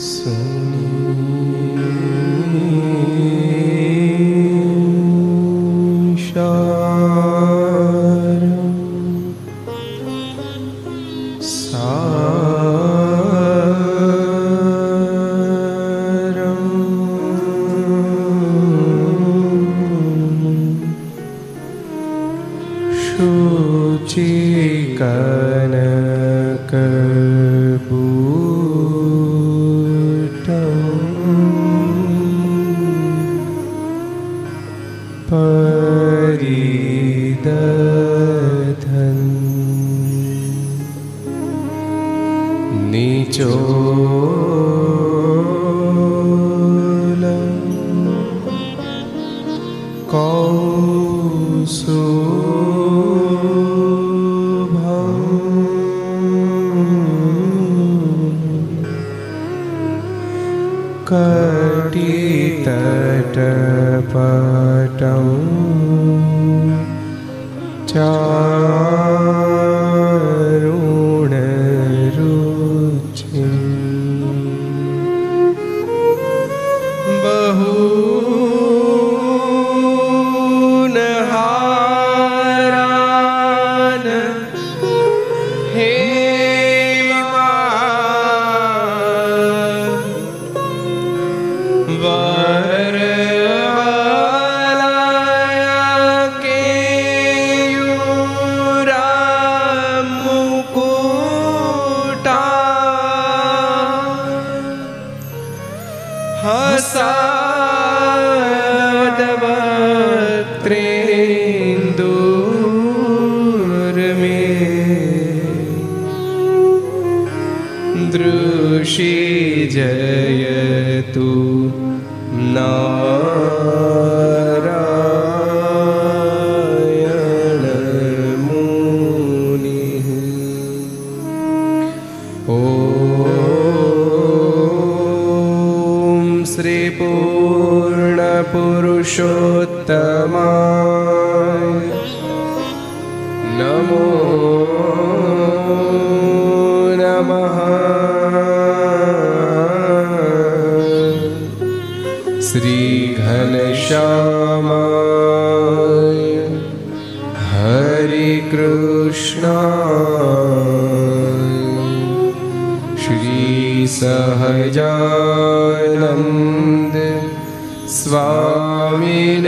思念 श्रीपूर्णपुरुषोत्तमा नमो नमः श्रीघनश्या સ્વામી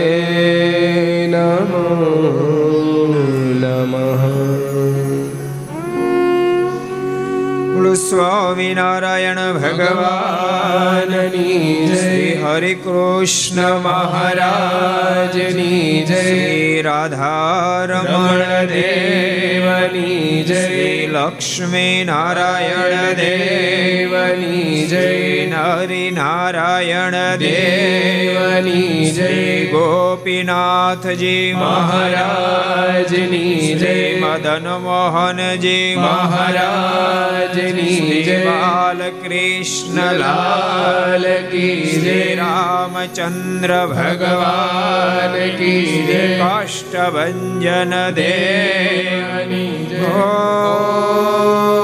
સ્વામિનારાયણ ભગવાનની જય. હરે કૃષ્ણ મહારાજની જય. રાધારમણ દેવની જય. લક્ષ્મી નારાયણ દેવની જય. નરી નારાયણ દેવની જય. ગોપીનાથજી મહારાજની જય. મદન મોહનજી મહારાજની की जय बाल कृष्ण लाल की जय रामचंद्र भगवान की जय काष्ठभञ्जन देवनी ओ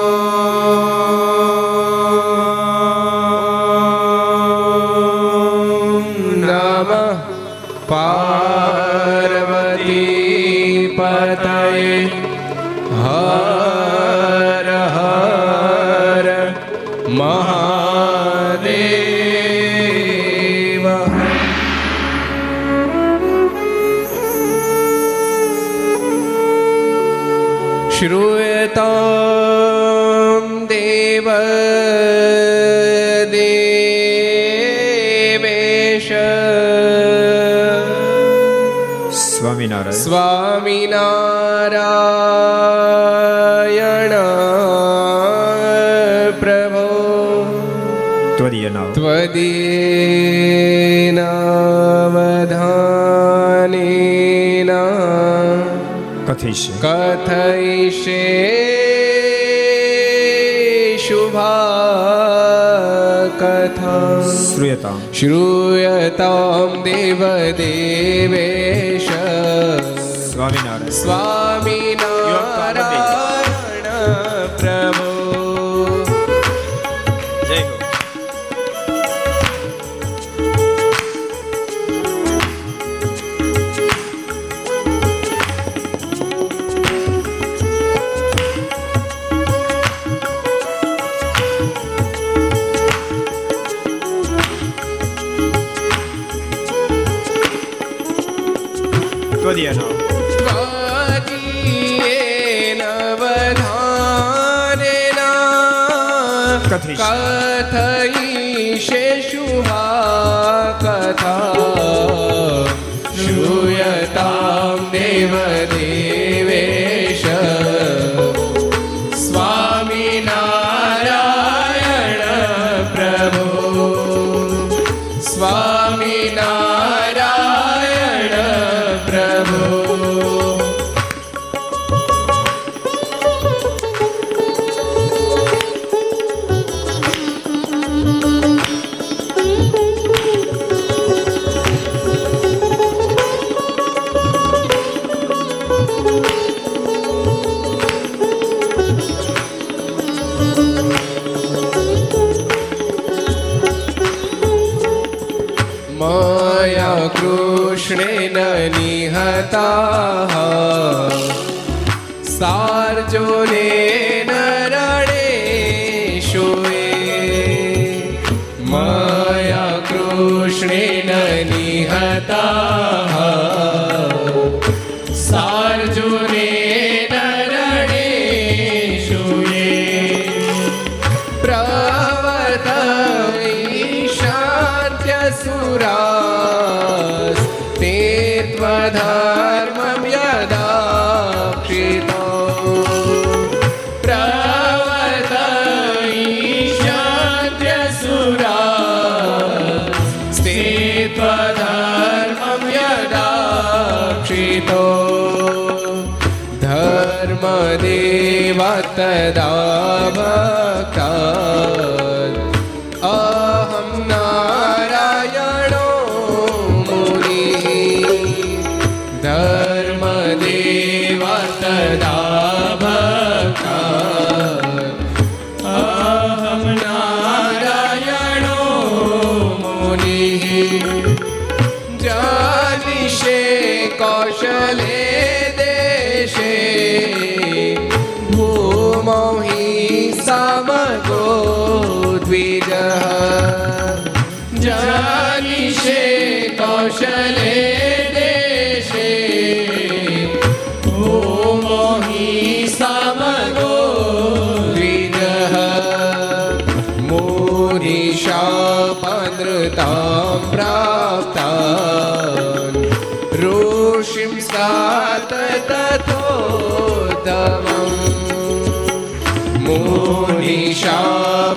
સ્વામિનારાયણ પ્રભો. ત્વદીય નામ. ત્વદીય નાવધાનેના કથિષ્ય કથયિષે શુભા કથા શ્રૂયતા શ્રૂયતામ દેવદેવે soir. કરતા धर्मदेव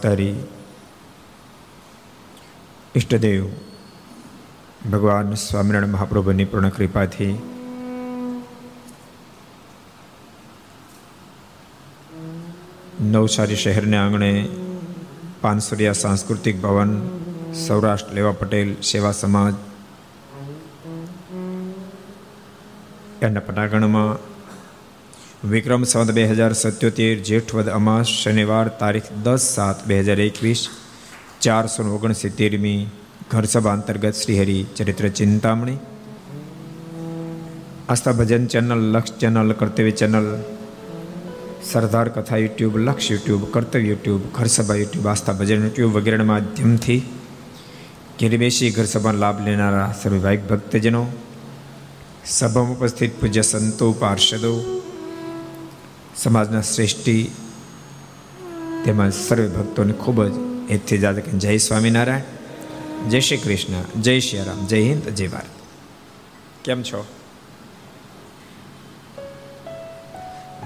સર્વાવતારી ઈષ્ટદેવ, ભગવાન સ્વામિનારાયણ મહાપ્રભુની પૂર્ણ કૃપાથી નવસારી શહેરના આંગણે પાનસુરિયા સાંસ્કૃતિક ભવન, સૌરાષ્ટ્ર લેવા પટેલ સેવા સમાજ, એના પટાગણમાં વિક્રમ સંવત બે હજાર સત્યોતેર જેઠવદ અમાસ, શનિવાર તારીખ દસ સાત બે હજાર એકવીસ, ચારસો ઓગણસિત્તેરમી ઘરસભા અંતર્ગત Shrihari Charitra Chintamani. Aastha Bhajan channel, Laksh channel, Kartavya channel, Sardar Katha YouTube, Laksh YouTube, Kartavya YouTube Gharsabha YouTube, Aastha Bhajan YouTube વગેરેના માધ્યમથી ઘેર બેસી ઘર લાભ લેનારા સર્વે ભક્તજનો. સભામાં ઉપસ્થિત પૂજ્ય સંતો, પાર્ષદો સમાજના શ્રેષ્ઠિ તેમજ સર્વે ભક્તોને ખૂબ જ એથી જાતે કે જય સ્વામિનારાયણ, જય શ્રી કૃષ્ણ, જય શ્રી રામ, જય હિન્દ, જય ભારત. કેમ છો?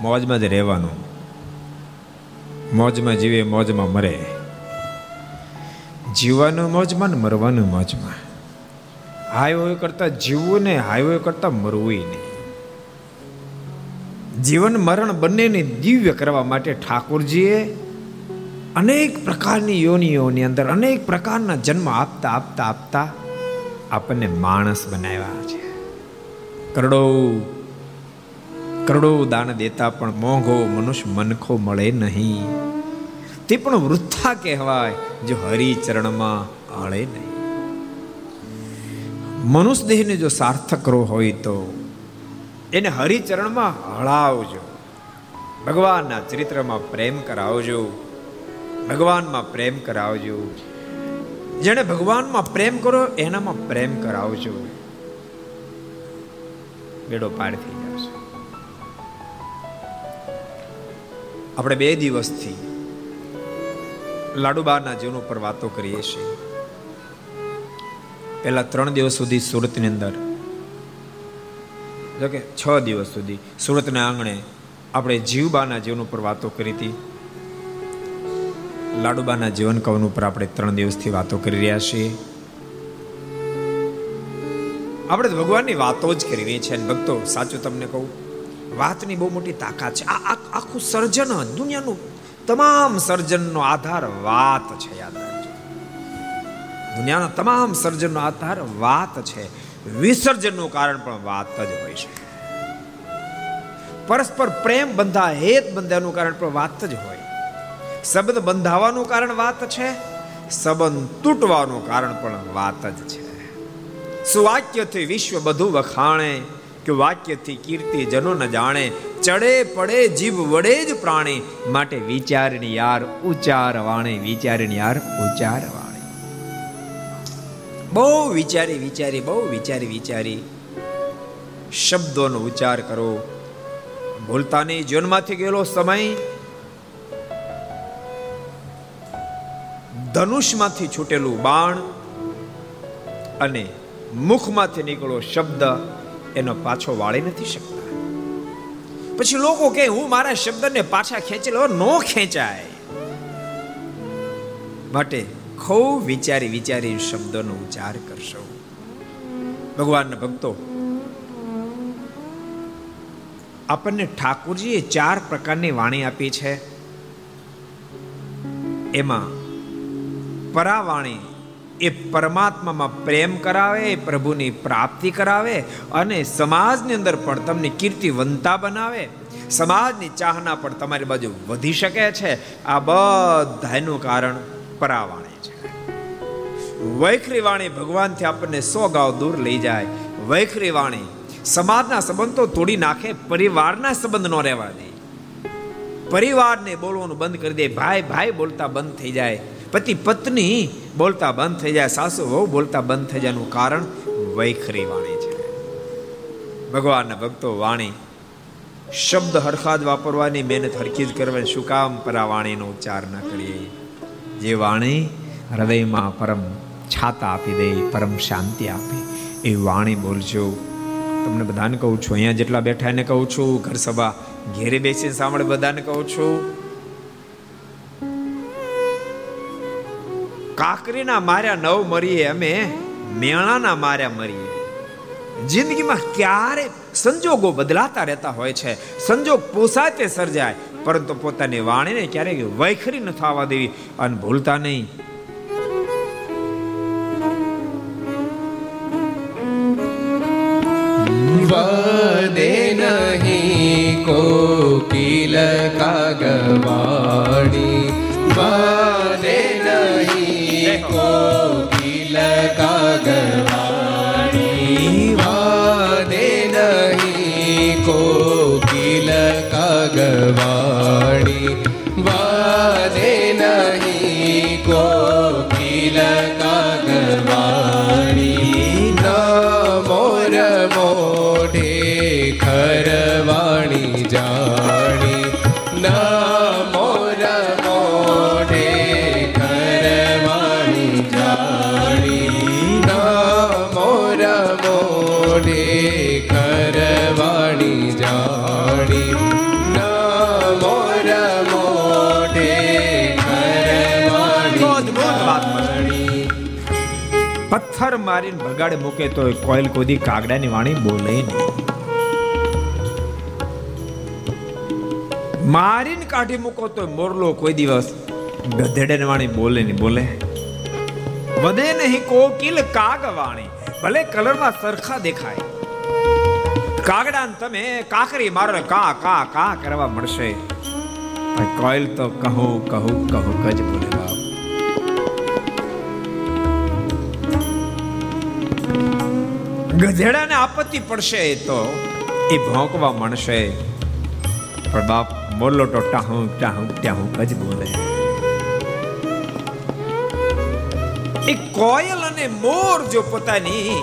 મોજમાં જ રહેવાનું. મોજમાં જીવે, મોજમાં મરે. જીવવાનું મોજમાં ને મરવાનું મોજમાં. હાઈવે કરતા જીવવું ને હાઈવે કરતા મરવું નહીં. જીવન મરણ બંનેને દિવ્ય કરવા માટે ઠાકોરજીએ અનેક પ્રકારની યોનિઓની અંદર અનેક પ્રકારના જન્મ આપતા આપતા આપતા આપણને માણસ બનાવ્યા છે. કરોડો કરોડો દાન દેતા પણ મોંઘો મનુષ્ય મનખો મળે નહીં. તે પણ વૃથા કહેવાય, જો હરિચરણમાં હળે નહીં. મનુષ્ય દેહને જો સાર્થક કરવો હોય તો એને હરિચરણમાં હળાવજો. ભગવાનના ચરિત્રમાં પ્રેમ કરાવજો. ભગવાનમાં પ્રેમ કરાવજો. જેને ભગવાનમાં પ્રેમ કરો, એનામાં પ્રેમ કરાવજો. બેડો પાર થઈ જશે આપણે બે દિવસથી લાડુબાના જીવન ઉપર વાતો કરીએ છીએ. પહેલા ત્રણ દિવસ સુધી સુરતની અંદર કે છ દિવસ સુધી સુરતના આંગણે આપણે જીવબાના જીવન ઉપર વાતો કરી હતી. લાડુબાના જીવન કવન ઉપર આપણે ત્રણ દિવસથી વાતો કરી રહ્યા છીએ. આપણે ભગવાનની વાતો જ કરી રહી છે ભક્તો, સાચું તમને કહું, વાતની બહુ મોટી તાકાત છે. આ આખું સર્જન, દુનિયાનું તમામ સર્જનનો આધાર વાત છે, યાદ રાખજો. દુનિયાના તમામ સર્જનનો આધાર વાત છે. વિસર્જનનું કારણ પણ વાત જ હોય છે. પરસ્પર પ્રેમ બંધા હેત બંધાનું કારણ પણ વાત જ હોય. શબ્દ બંધાવાનું કારણ વાત છે, સંબંધ તૂટવાનું કારણ પણ વાત જ છે. સુવાક્યથી વિશ્વ બધું વખાણે, કે વાક્યથી કીર્તિ જનો ન જાણે, ચડે પડે જીભ વડે જ પ્રાણી, માટે વિચારણી યાર ઉચારવાણે વિચારણી યાર ઉચ્ચાર વાણે. બહુ વિચારી વિચારી, બહુ વિચારી વિચારી શબ્દોનો ઉચ્ચાર કરો. ભૂલતાની જીવનમાંથી ગયેલો સમય ધનુષમાંથી છૂટેલું બાણ અને મુખમાંથી નીકળો શબ્દ એનો પાછો વાળી નથી શકતા. પછી લોકો કે હું મારા શબ્દને પાછા ખેંચેલો નો ખેંચાય. માટે ખૂબ વિચારી વિચારી શબ્દોનો ઉચ્ચાર કરશો. ભગવાનના ભક્તો, આપણને ઠાકોરજીએ ચાર પ્રકારની વાણી આપી છે. એમાં પરાવાણી એ પરમાત્મામાં પ્રેમ કરાવે પ્રભુની પ્રાપ્તિ કરાવે અને સમાજની અંદર પણ તમને કીર્તિવંતા બનાવે. સમાજની ચાહના પણ તમારી બાજુ વધી શકે છે. આ બધાનું કારણ પરાવાણી. વૈખરી વાણી ભગવાનથી આપણને સો ગાવ દૂર લઈ જાય. વૈખરી વાણી સમાજના સંબંધો તોડી નાખે, પરિવારના સંબંધ નો રહેવા દે. પરિવારને બોલવાનું બંધ કરી દે, ભાઈ ભાઈ બોલતા બંધ થઈ જાય. પતિ, પત્ની બોલતા બંધ થઈ જાય, સાસુ, વહુ બોલતા બંધ થઈ જવાનું કારણ વૈખરી વાણી છે. ભગવાનના ભક્તો વાણી. શબ્દ હરખાદ વાપરવાની, મહેનત હરખી જ કરવાની, શું કામ પરા વાણીનો ઉચ્ચાર ન કરીએ. જે વાણી હૃદયમાં પરમ છાતા આપી દે પરમ શાંતિ આપે. એ વાણી બોલજો. તમને બધાને કહું છું, અહીંયા જેટલા બેઠા એને કહું છું, ઘર સભા ઘેરે બેસીને સાંભળે બધાને કહું છું. કાકરીના માર્યા નવ મરીએ, અમે મેણાના માર્યા મરીએ. જિંદગીમાં ક્યારે સંજોગો બદલાતા રહેતા હોય છે, સંજોગ પોસાતે સર્જાય, પરંતુ પોતાની વાણીને ક્યારેય વૈખરી ન થવા દેવી અને ભૂલતા નહીં. વદે નહીં કોકિલ કાગવાણી પદે નહીં કોકિલ મારીને ભગાડે મૂકે તો કોયલ કોદી કાગડાની વાણી બોલે નહીં. મારીને કાઢી મૂકો તો મોરલો કોઈ દિવસ ગધેડે વાણી બોલે નહીં, બોલે. વધે નહીં કોકિલ કાગ વાણી, ભલે કલરમાં સરખા દેખાય. કાગડા તમે કાકરી મારો કા કા કા કરવા મળશે. કોયલ તો કહું કહું કહું કજ બોલે બાપ. ગધેડાને આપત્તિ પડશે તો એ ભોંકવા મળશે. પણ બાપ બોલો તો ટાહું ટાહું ટાહું જ બોલે. એ કોયલ અને મોર જો પોતાની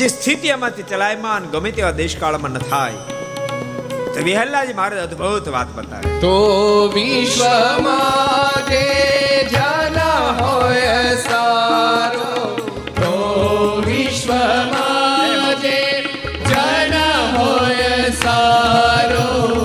જે સ્થિતિમાંથી ચલાયમાન ગમે તેવા દેશકાળમાં ન થાય, તો વિહલ્લાજી મારે અદ્ભુત વાત બતાવે. તો વિશ્વમાં જે જન હોય સારો વિશ્વમાં જે જન હોય સારો.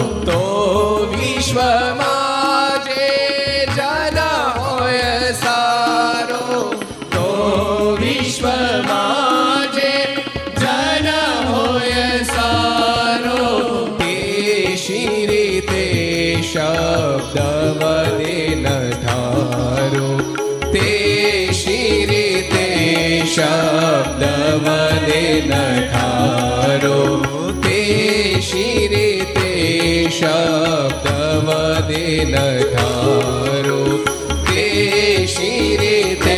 વદે તે શિરે તે શબ્દ વદે ન તે શિરે તે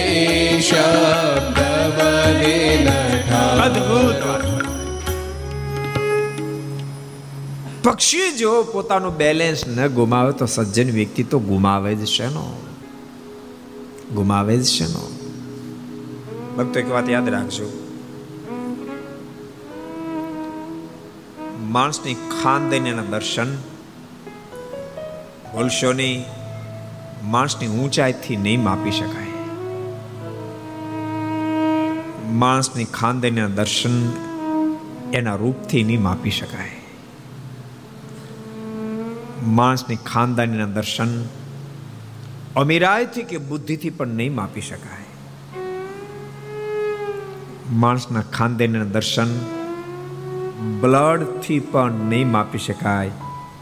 શબ્દ વદે ન અદ્ભુત પક્ષી જો પોતાનું બેલેન્સ ન ગુમાવે તો સજ્જન વ્યક્તિ તો ગુમાવે જ છે નો ગુમાવે જ છે નો ભક્તો એક વાત યાદ રાખજો. માણસની ખાનદાનીના દર્શન. બોલશો નહીં માણસની ઊંચાઈથી નહીં માપી શકાય. માણસની ખાનદાનીના દર્શન એના રૂપથી નહીં માપી શકાય. માણસની ખાનદાનીના દર્શન અમીરાયથી કે બુદ્ધિથી પણ નહીં માપી શકાય. માણસના ખાનદાનીના દર્શન બ્લડથી પણ નહીં માપી શકાય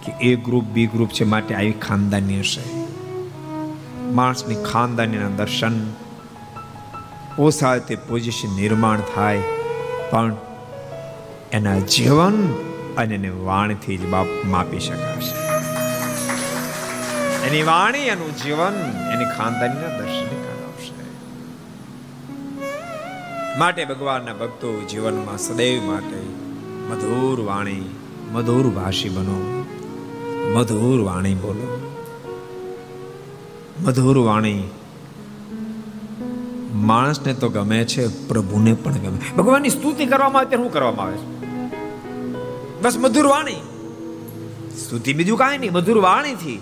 કે એ ગ્રુપ બી ગ્રુપ છે માટે આવી ખાનદાની હશે. માણસની ખાનદાનીના દર્શન પોસાય તે પોઝિશન નિર્માણ થાય, પણ એના જીવન અને એની વાણીથી જ બાપ માપી શકાશે. એની વાણી, એનું જીવન, એની ખાનદાનીના દર્શન કરાવશે માટે ભગવાનના ભક્તો જીવનમાં સદૈવ માટે મધુર વાણી, મધુર ભાષી બનો. મધુર વાણી બોલો. મધુર વાણી માણસને તો ગમે છે, પ્રભુને પણ ગમે. ભગવાનની સ્તુતિ કરવામાં આવે ત્યારે શું કરવામાં આવે છે? બસ મધુર વાણી. સ્તુતિ બીજું કાંઈ નહીં, મધુર વાણીથી.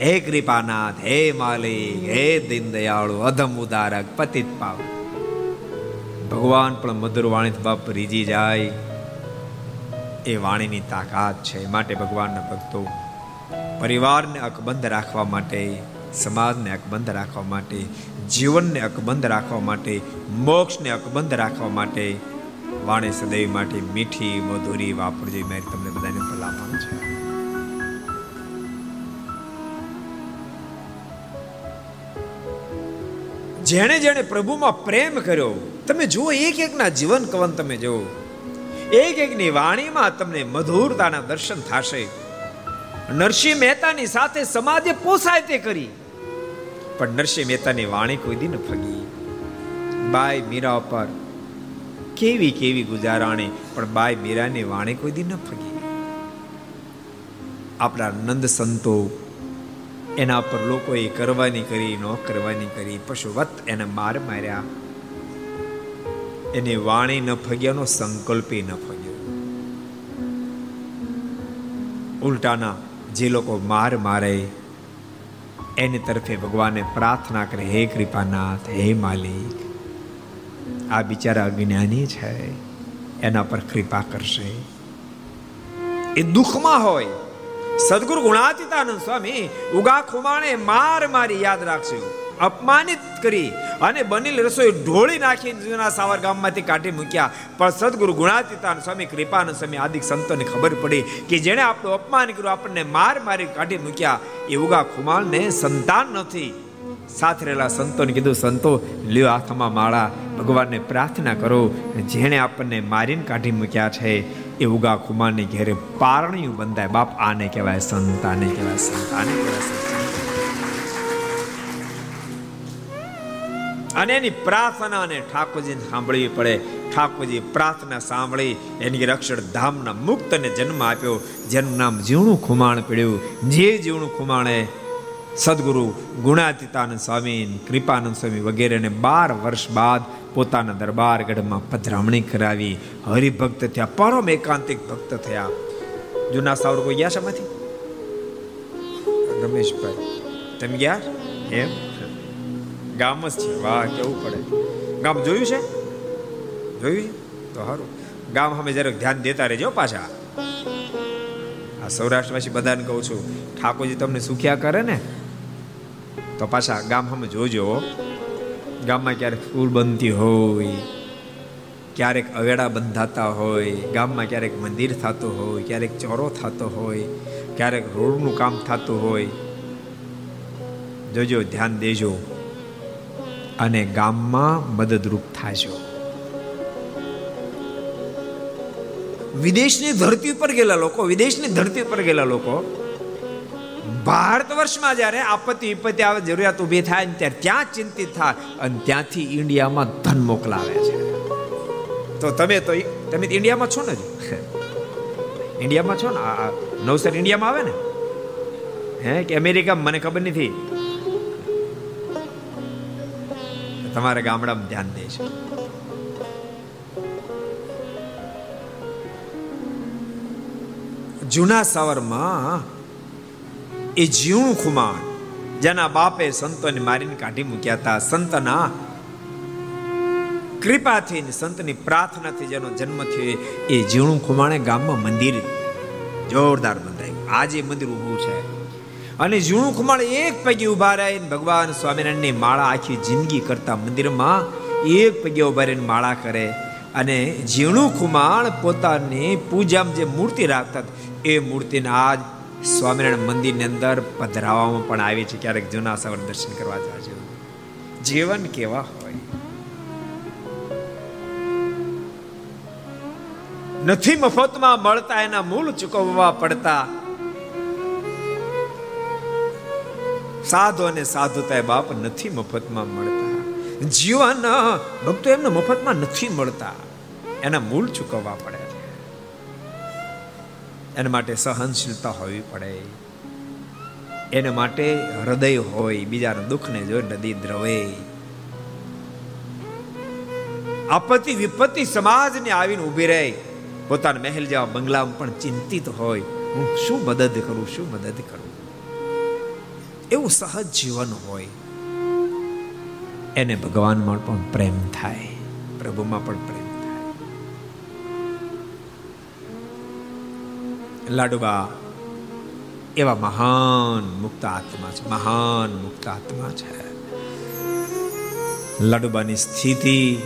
હે કૃપાનાથ, હે માલિક, હે દીન દયાળુ અધમ ઉદારક, પતિત પાવ ભગવાન પણ મધુર વાણીથી બાપ રીજી જાય. એ વાણીની તાકાત છે માટે ભગવાનના ભક્તો પરિવારને અકબંધ રાખવા માટે, સમાજને અકબંધ રાખવા માટે, જીવનને અકબંધ રાખવા માટે, મોક્ષને અકબંધ રાખવા માટે વાણી સદૈવ માટે મીઠી, મધુરી, વાપરજી મારી તમને બધાને ભલામણ છે. જેણે જેણે પ્રભુમાં પ્રેમ કર્યો, તમે જુઓ એક એકના જીવન કવન તમે જુઓ એક એકની વાણીમાં તમને મધુરતાના દર્શન થશે. નરસિંહ મહેતાની સાથે સમાજે પોસાય તે કરી. પણ નરસિંહ મહેતાની વાણી કોઈ દી ન ફગી. બાય મીરા પર કેવી કેવી ગુજારાણી, પણ બાય મીરાની વાણી કોઈ દિન ન ફગી. આપણા નંદ સંતો એના પર લોકોએ કરવાની કરી, ન કરવાની કરી, પશુવત એને માર માર્યા. એની વાણી ન ફગ્યાનો સંકલ્પે ન ફગ્યો. ઉલટાના જે લોકો માર મારે, એની તરફે ભગવાને પ્રાર્થના કરે, હે કૃપાનાથ, હે માલિક, આ બિચારા અજ્ઞાની છે, એના પર કૃપા કરશે. એ દુઃખમાં હોય. સદગુરુ ગુણાતીતાનંદ સ્વામી, ઉગા ખુમાણે માર મારી યાદ રાખશે અપમાનિત કરી અને બનેલી રસોઈ ઢોળી નાખી જૂના સાવર ગામમાંથી કાઢી મૂક્યા. પણ સદગુરુ ગુણાતીતાન સ્વામી, કૃપાનંદ સ્વામી આદિક સંતોને ખબર પડી કે જેણે આપણું અપમાન કર્યું, આપણને માર મારી કાઢી મૂક્યા. એ ઉગા ખુમાલને સંતાન નથી. સાથે રહેલા સંતોને કીધું, સંતો, લ્યો હાથમાં માળા. ભગવાનને પ્રાર્થના કરો. જેણે આપણને મારીને કાઢી મૂક્યા છે, એ ઉગા ખુમારની ઘેરે પારણિયું બંધાય. બાપ આને કહેવાય, સંતાને કહેવાય સંતાને કહેવાય. અને એની પ્રાર્થનાને ઠાકોરજીને સાંભળવી પડે. ઠાકોરજી પ્રાર્થના સાંભળી, એની રક્ષણ ધામના મુક્તને જન્મ આપ્યો, જેનું નામ જીવણું ખુમાણ પડ્યું. જે જીવણું ખુમાણે, સદગુરુ ગુણાતીતાનંદ સ્વામી, કૃપાનંદ સ્વામી વગેરેને બાર વર્ષ બાદ પોતાના દરબાર ગઢમાં પધરામણી કરાવી. હરિભક્ત થયા, પરમ એકાંતિક ભક્ત થયા. જૂના સાવર કોઈ ગયા છે રમેશભાઈ. તમે ગયા? એમ? ગામ જ છે. વાહ, કેવું પડે. ગામ જોયું છે? જોયું તો સારું. ગામ અમે જ્યારે ધ્યાન દેતા રહેજો પાછા. આ સૌરાષ્ટ્રવાસી બધાને કહું છું, ઠાકોરજી તમને સુખ્યા કરે ને, તો પાછા ગામ અમે જોજો ગામમાં ક્યારેક ફૂલ બનતી હોય, ક્યારેક અવેડા બંધાતા હોય, ગામમાં ક્યારેક મંદિર થતું હોય, ક્યારેક ચોરો થતો હોય, ક્યારેક રોડનું કામ થતું હોય. જોજો, ધ્યાન દેજો. અને ગામમાં મદદરૂપ થાજો. વિદેશની ધરતી ઉપર ગયેલા લોકો, વિદેશની ધરતી ઉપર ગયેલા લોકો, ભારત વર્ષમાં જ્યારે આપત્તિ વિપત્તિ આવે, જરૂરિયાત ઊભી થાય ને ત્યારે ત્યાં ચિંતિત થાય અને ત્યાંથી ઇન્ડિયામાં ધન મોકલાવે છે. તો તમે તો તમે ઇન્ડિયામાં છો ને ઇન્ડિયામાં છો ને? નવસર ઇન્ડિયામાં આવે ને? હે, કે અમેરિકા મને ખબર નથી. તમારા ગામડામાં ધ્યાન દે છે. જૂના સાવરમાં એ જીવણું ખુમાણ, જેના બાપે સંતોને મારીને કાઢી મૂક્યા હતા, સંતના કૃપાથી સંતની પ્રાર્થનાથી જેનો જન્મ થયો, એ જીવણું ખુમાણે ગામમાં મંદિર જોરદાર બંધાયું. આજે મંદિર ઊભું છે. અને ઝીણું ખુમાળ એક પગે ઊભા રહીને ભગવાન સ્વામિનારાયણની માળા આખી જિંદગી કરતા મંદિરમાં એક પગે ઊભા રહીને માળા કરે. અને ઝીણું ખુમાળ પોતાની પૂજામાં જે મૂર્તિ રાખતા એ મૂર્તિને આજ સ્વામિનારાયણ મંદિરની અંદર પધરાવવામાં પણ આવે છે. ક્યારેક જૂના સવાર દર્શન કરવા જાજો જીવન કેવા હોય? નથી મફતમાં મળતા, એના મૂળ ચૂકવવા પડતા. સાધુ અને સાધુતા બાપ નથી મફતમાં મળતા. જીવન ભક્તો એમને મફતમાં નથી મળતા. એના મૂળ ચૂકવવા પડે એના માટે સહનશીલતા હોવી પડે. એના માટે હૃદય હોય, બીજાના દુઃખને જોઈ નદી દ્રવે. આપત્તિ, વિપત્તિ સમાજને આવીને ઊભી રહે. પોતાના મહેલ જેવા બંગલામાં પણ ચિંતિત હોય. હું શું મદદ કરું, શું મદદ કરું? એવું સહજ જીવન હોય. એને ભગવાનમાં પણ પ્રેમ થાય. પ્રભુમાં પણ પ્રેમ થાય. લાડુબા એવા મહાન મુક્ત આત્મા છે મહાન મુક્ત આત્મા છે. લાડુબાની સ્થિતિ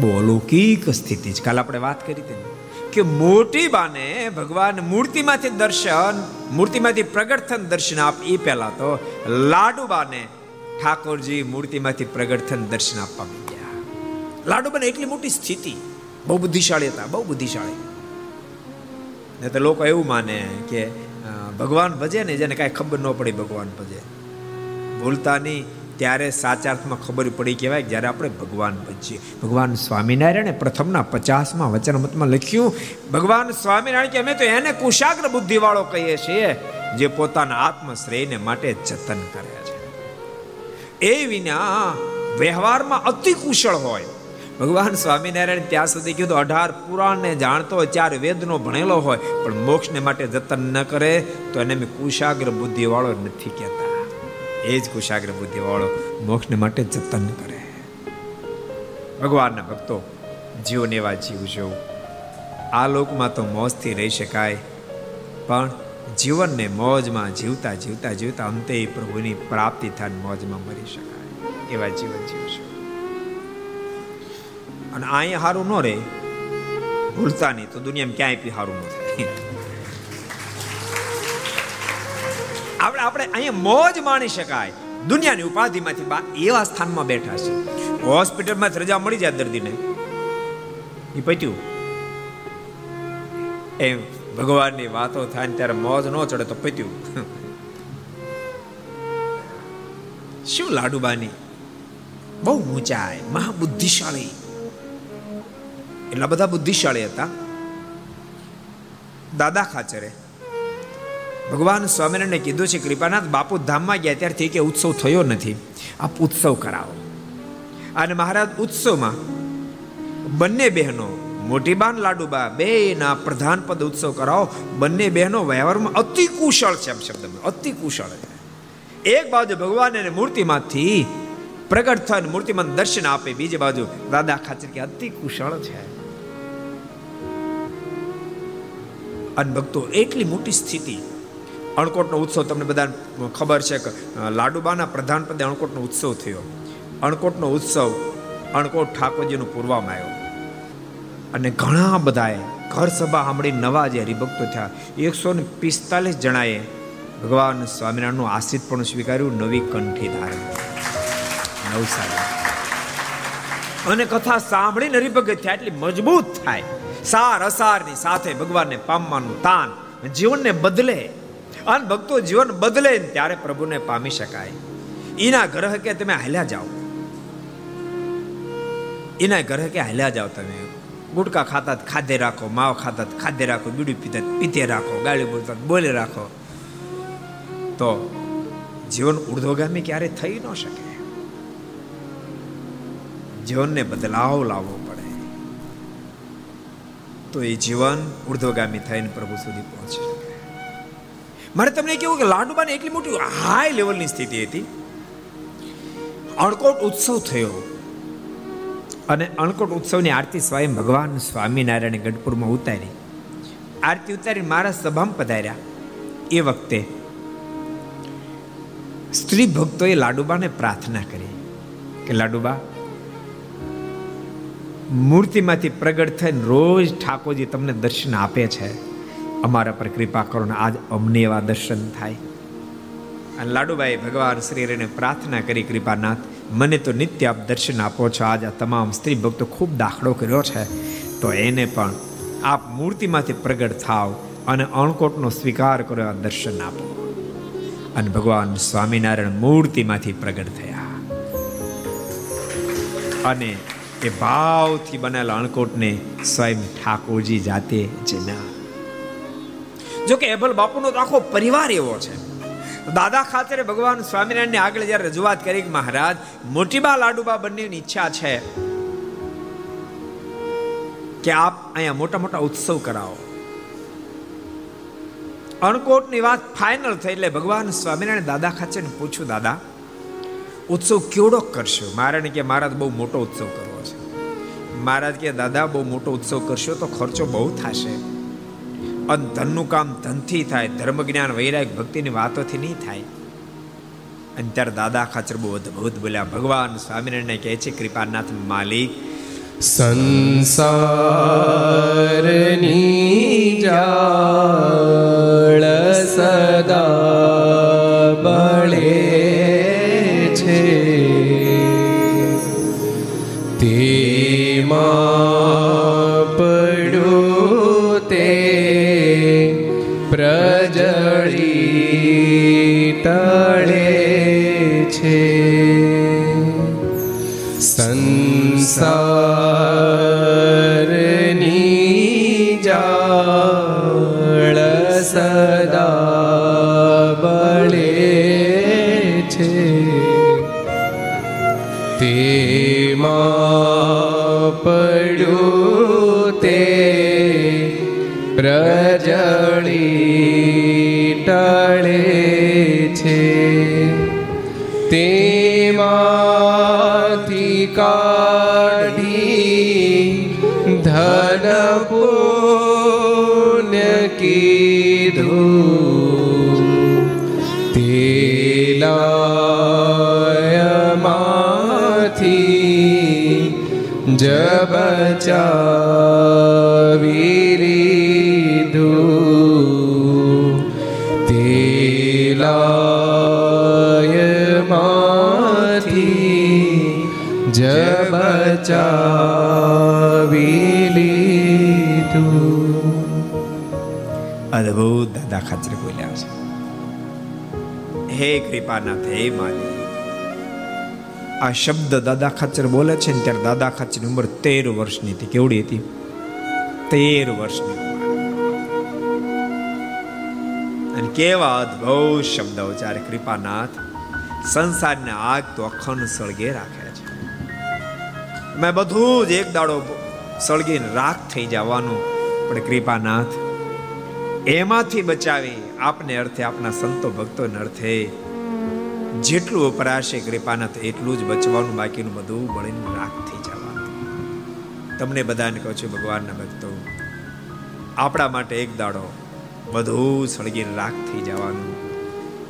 બહુ અલૌકિક સ્થિતિ છે. કાલે આપણે વાત કરી હતી કે મોટી બાને ભગવાન મૂર્તિમાંથી દર્શન, મૂર્તિમાંથી પ્રગટ થન દર્શન આપ એ પહેલા તો લાડુ બાને ઠાકોરજી મૂર્તિમાંથી પ્રગટ થન દર્શન આપવા માંડ્યા. લાડુબાને એટલી મોટી સ્થિતિ, બહુ બુદ્ધિશાળી હતા, બહુ બુદ્ધિશાળી. ને તો લોકો એવું માને કે ભગવાન ભજે ને જેને કાંઈ ખબર ન પડી ભગવાન ભજે. ભૂલતા નહીં. ત્યારે સાચા અર્થમાં ખબર પડી કહેવાય જ્યારે આપણે ભગવાન ભજીએ ભગવાન સ્વામિનારાયણે પ્રથમના પચાસમાં વચનમતમાં લખ્યું, ભગવાન સ્વામિનારાયણ કે અમે તો એને કુશાગ્ર બુદ્ધિવાળો કહીએ છીએ, જે પોતાના આત્મશ્રેયને માટે જતન કરે છે. એ વિના વ્યવહારમાં અતિ કુશળ હોય. ભગવાન સ્વામિનારાયણ ત્યાં સુધી કીધું, અઢાર પુરાણને જાણતો હોય, ચાર વેદનો ભણેલો હોય, પણ મોક્ષને માટે જતન ન કરે, તો એને મેં કુશાગ્ર બુદ્ધિવાળો નથી કહેતા. એ જ કુશાગ્ર બુદ્ધિ વાળો મોક્ષને માટે જતન કરે. ભગવાનના ભક્તો, જીવને એવા જીવજો આ લોકમાં તો મોજથી રહી શકાય, પણ જીવનને મોજમાં જીવતા જીવતા જીવતા અંતે પ્રભુની પ્રાપ્તિ થાય મોજમાં મરી શકાય, એવા જીવન જીવશો અને અહીંયા સારું ન રહે. ભૂલતા નહીં, તો દુનિયામાં ક્યાંય પી સારું ન થાય. આપણે આપણે અહીંયા મોજ માણી શકાય. દુનિયાની ઉપાધિમાંથી બા એવા સ્થાનમાં બેઠા છે. હોસ્પિટલમાં રજા મળી જાય દર્દીને. એ પત્યું એમ ભગવાનની વાતો થાય ને ત્યારે મોજ ન ચડે તો પત્યું શું લાડુબાની બહુ ઊંચાઈ, મહાબુદ્ધિશાળી. એટલા બધા બુદ્ધિશાળી હતા. દાદા ખાચરે. ભગવાન સ્વામિનારાયણે કીધું છે, કૃપાનાથ, બાપુ ધામમાં ગયા ત્યારથી કે ઉત્સવ થયો નથી. આપ ઉત્સવ કરાવો. અને મહારાજ ઉત્સવમાં બંને બહેનો મોટી બાન લાડુબા, બે ના પ્રધાન પદ ઉત્સવ કરાવો. બંને બહેનો વ્યવહારમાં અતિ કુશળ છે શબ્દમાં. અતિ કુશળ છે. એક બાજુ ભગવાન અને મૂર્તિમાંથી પ્રગટ થઈને મૂર્તિમાં દર્શન આપે, બીજી બાજુ દાદા ખાચર કે અતિ કુશળ છે. અને ભક્તો, એટલી મોટી સ્થિતિ અણકોટનો ઉત્સવ તમને બધા ખબર છે કે લાડુબાના પ્રધાન પદે અણકોટનો ઉત્સવ થયો. અણકોટનો ઉત્સવ અણકોટ ઠાકોરજીનું પૂરવામાં આવ્યો. અને ઘણા બધાએ ઘર સભા સાંભળી નવા જે હરિભક્તો થયા, એકસો ને પિસ્તાલીસ જણાએ ભગવાન સ્વામિનારાયણનું આશ્રિત પણ સ્વીકાર્યું, નવી કંઠી ધારણ. નવસારી અને કથા સાંભળીને હરિભગત થયા એટલી મજબૂત થાય. સાર અસારની સાથે ભગવાનને પામવાનું તાન, જીવનને બદલે અને ભક્તો જીવન બદલે ત્યારે પ્રભુને પામી શકાય. એના ગ્રહ કે તમે હાલ્યા જાઓ. એના ગ્રહ કે હાલ્યા જાઓ તમે. ગુટકા ખાતા ખાધે રાખો, માવ ખાતા ખાધે રાખો, બીડી પીતા પીતે રાખો, ગાળી બોલતા બોલે રાખો. તો જીવન ઉર્ધ્વગામી ક્યારે થઈ ન શકે? જીવનને બદલાવ લાવવો પડે. તો એ જીવન ઉર્ધ્વગામી થઈને પ્રભુ સુધી પહોંચી મારે તમને કેવું કે લાડુબાને એટલી મોટી હાઈ લેવલની સ્થિતિ હતી. અણકોટ ઉત્સવ થયો. અને અણકોટ ઉત્સવની આરતી સ્વયં ભગવાન સ્વામિનારાયણ ગઢપુરમાં ઉતારી. આરતી ઉતારી મારા સભામાં પધાર્યા. એ વખતે સ્ત્રી ભક્તોએ લાડુબાને પ્રાર્થના કરી કે લાડુબા, મૂર્તિમાંથી પ્રગટ થઈને રોજ ઠાકોરજી તમને દર્શન આપે છે. અમારા પર કૃપા કરો ને આજ અમને એવા દર્શન થાય. અને લાડુભાઈ ભગવાન શ્રીને પ્રાર્થના કરી, કૃપાનાથ, મને તો નિત્ય આપ દર્શન આપો છો. આજ આ તમામ સ્ત્રી ભક્તો ખૂબ દાખલો કર્યો છે. તો એને પણ આપ મૂર્તિમાંથી પ્રગટ થાવ અને અણકોટનો સ્વીકાર કરો, આ દર્શન આપો. અને ભગવાન સ્વામિનારાયણ મૂર્તિમાંથી પ્રગટ થયા. અને એ ભાવથી બનેલા અણકોટને સ્વયં ઠાકોરજી જાતે જના જો કે એભલ બાપુનો તો આખો પરિવાર એવો છે. દાદા ખાતરે ભગવાન સ્વામિનારાયણને આગળ જ્યારે રજૂઆત કરી મહારાજ, મોટીબા લાડુબા બંનેની ઈચ્છા છે કે આપ અહીંયા મોટા મોટા ઉત્સવ કરાવો. અણકોટની વાત ફાઇનલ થઈ એટલે ભગવાન સ્વામિનારાયણ દાદા ખાચરને પૂછ્યું, દાદા, ઉત્સવ કેવડો કરશો? મહારાજ કે મહારાજ બહુ મોટો ઉત્સવ કરવો છે. મહારાજ કે, દાદા, બહુ મોટો ઉત્સવ કરશો તો ખર્ચો બહુ થશે. અને ધનનું કામ ધનથી થાય ધર્મ જ્ઞાન વૈરાગ ભક્તિની વાતોથી નહીં થાય. અને ત્યારે દાદા ખાચર બહુ અદભુત બોલ્યા, ભગવાન સ્વામિનારાયણ કહે છે, કૃપાનાથ માલિક, સંસારની જાળ સદા ધન પુણ્ય કીધું. जब જબ ચાવી લીધું. તેલાયમાંથી જબ ચાવી અદ્ભુત દાદા ખાચર બોલ્યા છે. હે કૃપાનાથ હે માલી આ શબ્દ દાદા ખાચર બોલે છે ને ત્યારે દાદા ખાચરની ઉંમર તેર વર્ષની હતી. કેવડી હતી? તેર વર્ષની અને કેવા અદભુત શબ્દ ઉચ્ચારે કૃપાનાથ, સંસારને આગ તો અખંડ સળગે રાખે છે. મેં બધું જ એક દાડો સળગીને રાખ થઈ જવાનું. પણ કૃપાનાથ એમાંથી બચાવી આપને અર્થે આપના સંતો ભક્તોને અર્થે જેટલું વપરાશે કૃપાનાથ એટલું જ બચવાનું, બાકીનું બધું બળીને રાખ થઈ જવાનું. તમને બધાને કહું છું, ભગવાનના ભક્તો, આપણા માટે એક દાડો બધું સળગીને રાખ થઈ જવાનું.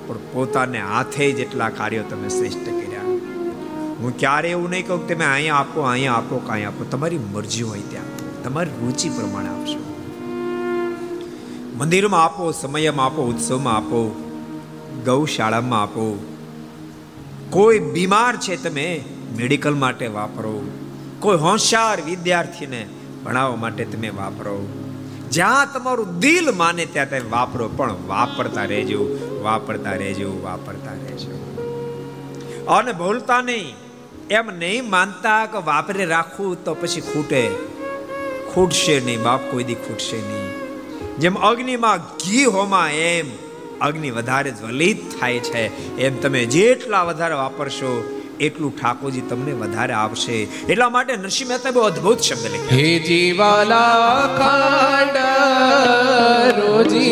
પણ પોતાને હાથે જેટલા કાર્યો તમે શ્રેષ્ઠ કર્યા. હું ક્યારે એવું નહીં કહું તમે અહીંયા આપો અહીંયા આપો, કાંઈ આપો. તમારી મરજી હોય ત્યાં. તમારી રુચિ પ્રમાણે આપશો. મંદિરમાં આપો, સમયમાં આપો, ઉત્સવમાં આપો, ગૌશાળામાં આપો. કોઈ બીમાર છે તમે, મેડિકલ માટે વાપરો. કોઈ હોશિયાર વિદ્યાર્થીને ભણાવવા માટે તમે વાપરો. જ્યાં તમારું દિલ માને ત્યાં તમે વાપરો, પણ વાપરતા રહેજો વાપરતા રહેજો વાપરતા રહેજો. અને ભૂલતા નહીં. એમ નહીં માનતા કે વાપરે રાખવું તો પછી ખૂટે. ખૂટશે નહીં, બાપ કોઈ દી ખૂટશે નહીં. જેમ અગ્નિમાં ઘી હોમાં એમ અગ્નિ વધારે જ્વલિત થાય છે. એમ તમે જેટલા વધારે વાપરશો, એટલું ઠાકોરજી તમને વધારે આવશે. એટલા માટે નરસિંહ મહેતા બહુ અદ્ભુત શબ્દ લખ્યા હે જીવાલા ખાંડ રોજી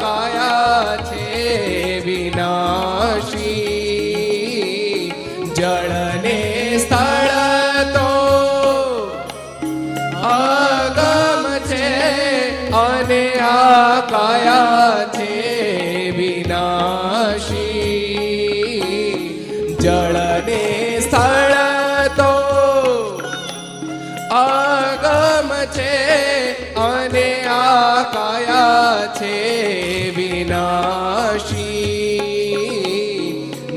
કાયા છે વિનાશી. જળને સ્થળ તો અગમ છે અને આ કાયા છે વિનાશી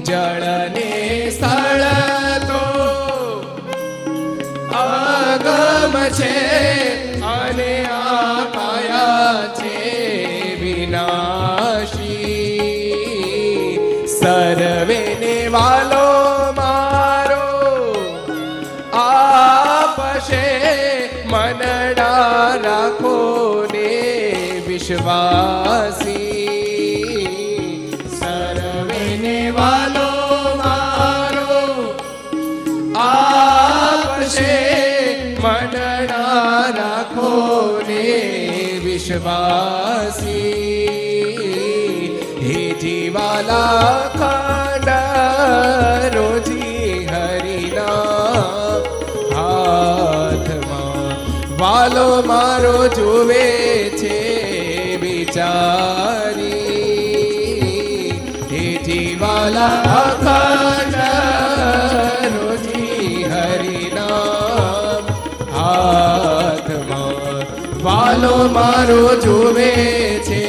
જળને સ્થળ તો આગમ છે અને આ કાયા છે વિનાશી સર્વેને વાલો મારો આપશે મનડા રાખો ને વિશ્વાસી વિશ્વાસી હે જીવાલા ખંડ રોજી હરિના હાથમાં વાલો મારો જુવે છે વિચારી હે જીવાલા અખંડ વાલો મારો જોવે છે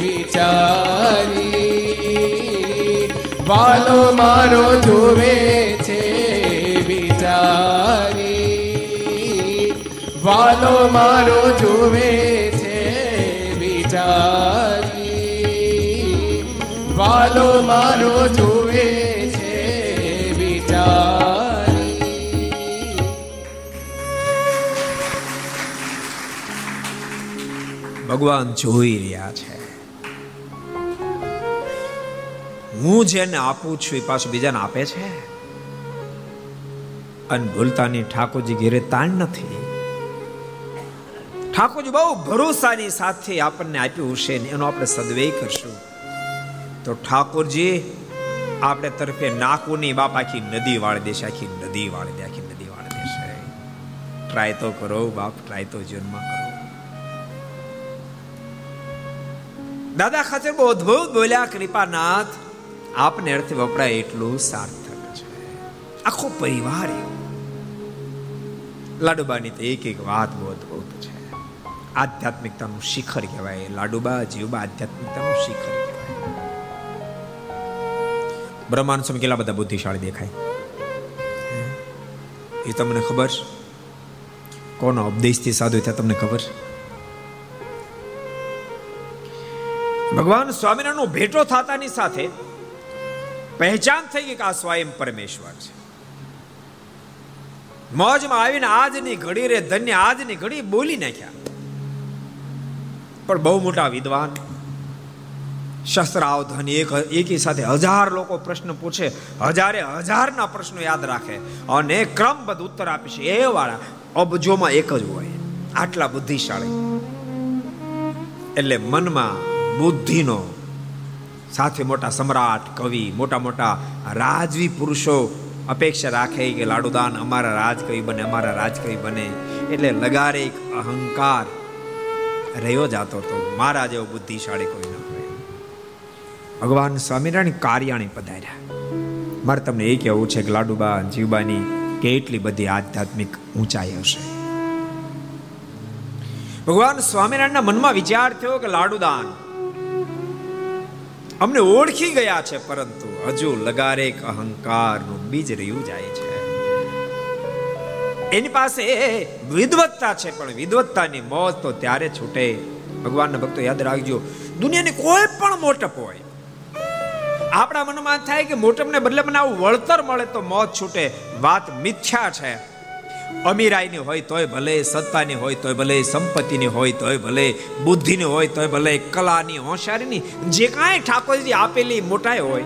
વિચારી. વાલો, મારો જોવે છે વિચારી. વાલો, મારો જોવે છે વિચારી. વાલો, મારો જુએ ભગવાન જોઈ રહ્યા છે. હું જેને આપું છું એ પાછું બીજાને આપે છે? અને ભૂલતાની ઠાકોરજી ઘેરે તાણ નથી. ઠાકોરજી બહુ ભરોસાની સાથે આપણને આપ્યું હશે ને એનો આપણે સદવે કરશું. તો ઠાકોરજી, આપણે તરફે નાકુની બાપ આખી નદી વાળી દેશે, આખી નદી વાળી દે આખી નદી વાળી દેશે. ટ્રાય તો કરો બાપ ટ્રાય તો જીવનમાં કરો. દાદા ખાચર બહુ અદભુત બોલ્યા. કૃપાનાથ, આપને અર્થે વપરાય એટલું સાર્થક છે. આખો પરિવાર લાડુબાની તો એક એક વાત બહુ અદભુત છે. આધ્યાત્મિકતાનું શિખર કહેવાય. લાડુબા જીવબા આધ્યાત્મિકતાનું શિખર કહેવાય. બ્રહ્માંડ સ્વામી કેટલા બધા બુદ્ધિશાળી દેખાય? એ તમને ખબર છે? કોનો ઉપદેશથી સાધુ થયા, તમને ખબર છે? ભગવાન સ્વામિનારાયણનો ભેટો થતાની સાથે પહેચાન થઈ ગઈ કે આ સ્વયં પરમેશ્વર છે. મોજમાં આવીને આજની ઘડી રે ધન્ય, આજની ઘડી બોલી નાખ્યા. પણ બહુ મોટા વિદ્વાન શસ્ત્રાવધાન એક, એકી સાથે હજાર લોકો પ્રશ્ન પૂછે, હજારે હજારના પ્રશ્નો યાદ રાખે અને ક્રમબદ્ધ ઉત્તર આપે છે, એ વાળા, અબજોમાં એક જ હોય, આટલા બુદ્ધિશાળી. એટલે મનમાં બુદ્ધિનો. સાથે મોટા સમ્રાટ, કવિ, મોટા મોટા રાજવી પુરુષો અપેક્ષા રાખે કે લાડુદાન અમારા રાજ કવિ બને, અમારા રાજ કવિ બને. એટલે લગારે એક અહંકાર રહ્યો જાતો હતો. મારા જેવો બુદ્ધિશાળી કોઈ ન હોય. ભગવાન સ્વામિનારાયણ કાર્યાણી પધાર્યા. મારે તમને એ કહેવું છે કે લાડુબા જીવબાની કેટલી બધી આધ્યાત્મિક ઊંચાઈ હશે ભગવાન સ્વામિનારાયણના મનમાં વિચાર થયો કે લાડુદાન અમને ઓળખી ગયા છે, પરંતુ હજુ લગારેક અહંકારનું બીજ રહ્યું જાય છે. એની પાસે વિદવત્તા છે, પણ વિદવત્તાની મોજ તો ત્યારે છૂટે. ભગવાનના ભક્તો યાદ રાખજો, દુનિયાની કોઈ પણ મોટપ હોય, આપણા મનમાં થાય કે મોટપને બદલે મને આવું વળતર મળે તો મોત છૂટે. વાત મિથ્યા છે. અમીરાઈની હોય તોય ભલે, સત્તાની હોય તોય ભલે, સંપત્તિની હોય તોય ભલે, બુદ્ધિની હોય તોય ભલે, કલાની, હોશિયારીની, જે કાંઈ ઠાકોરજી આપેલી મોટાઈ હોય,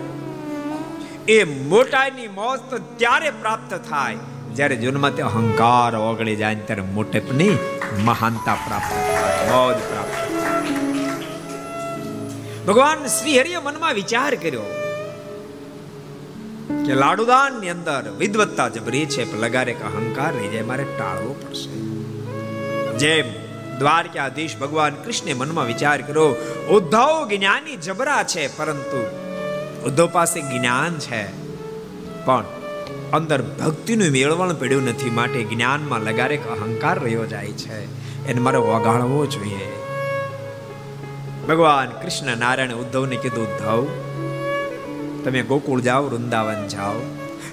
એ મોટાઈની મોજ તો ત્યારે પ્રાપ્ત થાય, જ્યારે જન્મમાં તે અહંકાર ઓગળી જાય ત્યારે મોટેપની મહાનતા પ્રાપ્ત થાય મોજ પ્રાપ્ત ભગવાન શ્રી હરિએ મનમાં વિચાર કર્યો કે લાડુદાનની અંદર વિદવત્તા જબરી છે, પણ લગારે અહંકાર રહી જાય, મારે ટાળવો પડશે. જેમ દ્વારકાધીશ ભગવાન કૃષ્ણે મનમાં વિચાર કર્યો, ઉદ્ધવ જ્ઞાની જબરા છે, પરંતુ ઉદ્ધવ પાસે જ્ઞાન છે. પણ અંદર ભક્તિનું મેળવણ પડ્યું નથી, માટે જ્ઞાનમાં લગારે અહંકાર રહ્યો જાય છે. એને મારે વગાડવો જોઈએ. ભગવાન કૃષ્ણ નારાયણ ઉદ્ધવને કીધું, ઉદ્ધવ તમે ગોકુળ જાઓ, વૃંદાવન જાઓ.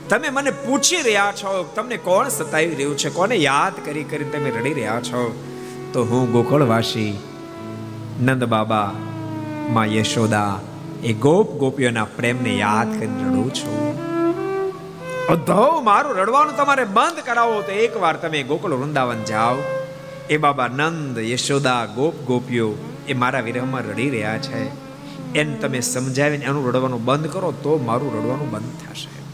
તમે મને પૂછી રહ્યા છો, તમને કોણ સતાવી રહ્યું છે? કોને યાદ કરી કરી તમે રડી રહ્યા છો? તો હું ગોકુળવાસી નંદ બાબા માં યશોદા એ ગોપ ગોપીઓના પ્રેમને યાદ કરી રડું છું. અધવ મારું રડવાનું તમારે બંધ કરાવો, તો એકવાર તમે ગોકુળ વૃંદાવન જાઓ. એ બાબા નંદ, યશોદા, ગોપ ગોપીઓ એ મારા વિરહમાં રડી રહ્યા છે. એને તમે સમજાવીને એનું રડવાનું બંધ કરો, તો મારું રડવાનું બંધ થશે.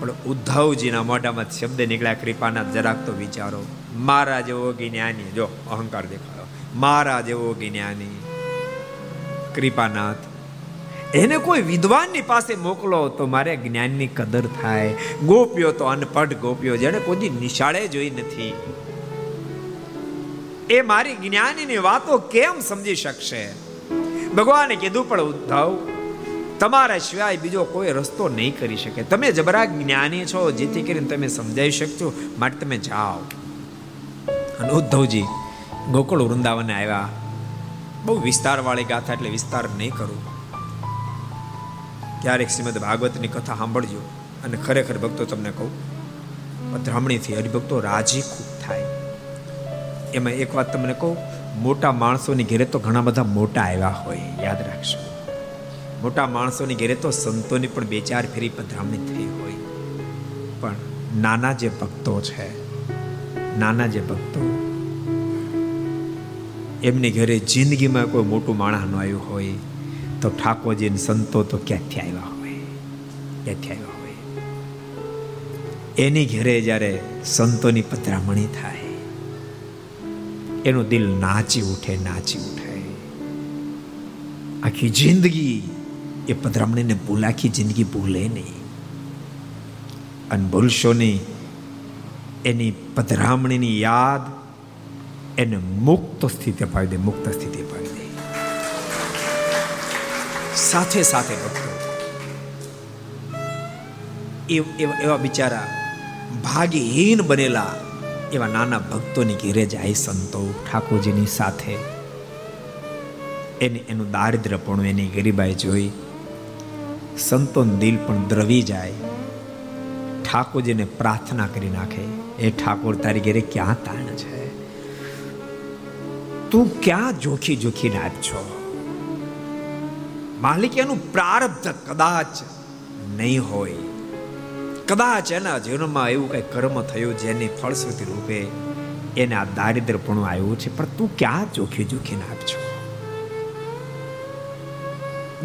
પણ ઉદ્ધવજીના મોઢામાં શબ્દ નીકળ્યા કૃપાના જરાક તો વિચારો. મારા જેવો જ્ઞાની. જો, અહંકાર દેખાડો. મારા જેવો જ્ઞાની. કૃપાનાથ, એને કોઈ વિદ્વાનની પાસે મોકલો તો મારે જ્ઞાનની કદર થાય. ગોપ્યો તો અનપઢ ગોપીઓ જેને કોઈ નિશાળે જોઈ નથી. એ મારી જ્ઞાનીની વાતો કેમ સમજી શકશે? ભગવાને કીધું, પણ ઉદ્ધવ, તમારા સિવાય બીજો કોઈ રસ્તો નહીં કરી શકે. તમે જબરા જ્ઞાની છો, જેથી કરીને તમે સમજાવી શકશો માટે તમે જાઓ. અને ઉદ્ધવજી ગોકુળ વૃંદાવને આવ્યા. બહુ વિસ્તારવાળી ગાથા, એટલે વિસ્તાર નહીં કરું. ક્યારેક શ્રીમદ ભાગવતની કથા સાંભળજો અને ખરેખર ભક્તો તમને કહું બ્રાહ્મણીથી હરિભક્તો રાજી ખૂબ થાય. એમાં એક વાત તમને કહું મોટા માણસોની ઘેરે તો ઘણા બધા મોટા આવ્યા હોય, યાદ રાખશો મોટા માણસોની ઘેરે તો સંતોની પણ બે ચાર ફેરી પધરામણી થઈ હોય. પણ નાના જે ભક્તો છે, નાના જે ભક્તો, એમની ઘરે જિંદગીમાં કોઈ મોટું માણસ ન આવ્યું હોય, તો ઠાકોરજી સંતો તો ક્યાંથી આવ્યા હોય? ક્યાંથી આવ્યા હોય? એની ઘરે જ્યારે સંતોની પધરામણી થાય એનું દિલ નાચી ઉઠે નાચી ઉઠે. આખી જિંદગી એ પધરામણીને ભૂલ જિંદગી ભૂલે નહીં. અને ભૂલશો નહીં, એની પધરામણીની યાદ એને મુક્ત સ્થિતિ અપાવી દે, મુક્ત સ્થિતિ અપાવી દે. સાથે સાથે ભક્તો એવા બિચારા ભાગ્યહીન બનેલા એવા નાના ભક્તોની ઘેરે જાય સંતો ઠાકોરજીની સાથે. એને એનું દારિદ્રપણું એની ગરીબાઈ જોઈ સંતોન દિલ પણ દ્રવી જાય. ઠાકોરજીને પ્રાર્થના કરી નાખે એ ઠાકોર, તારી ઘેરે ક્યાં તાણ છે? તું ક્યાં જોખી જોખીને છો? માલિક એનું પ્રારબ્ધ કદાચ નહીં હોય. કદાચ એના જીવનમાં એવું કઈ કર્મ થયું જેની ફળશ્રુતિ રૂપે એને આ દારિદ્રપણું આવ્યું છે, પણ તું ક્યાં ચોખ્ખી જોખીને આપજો?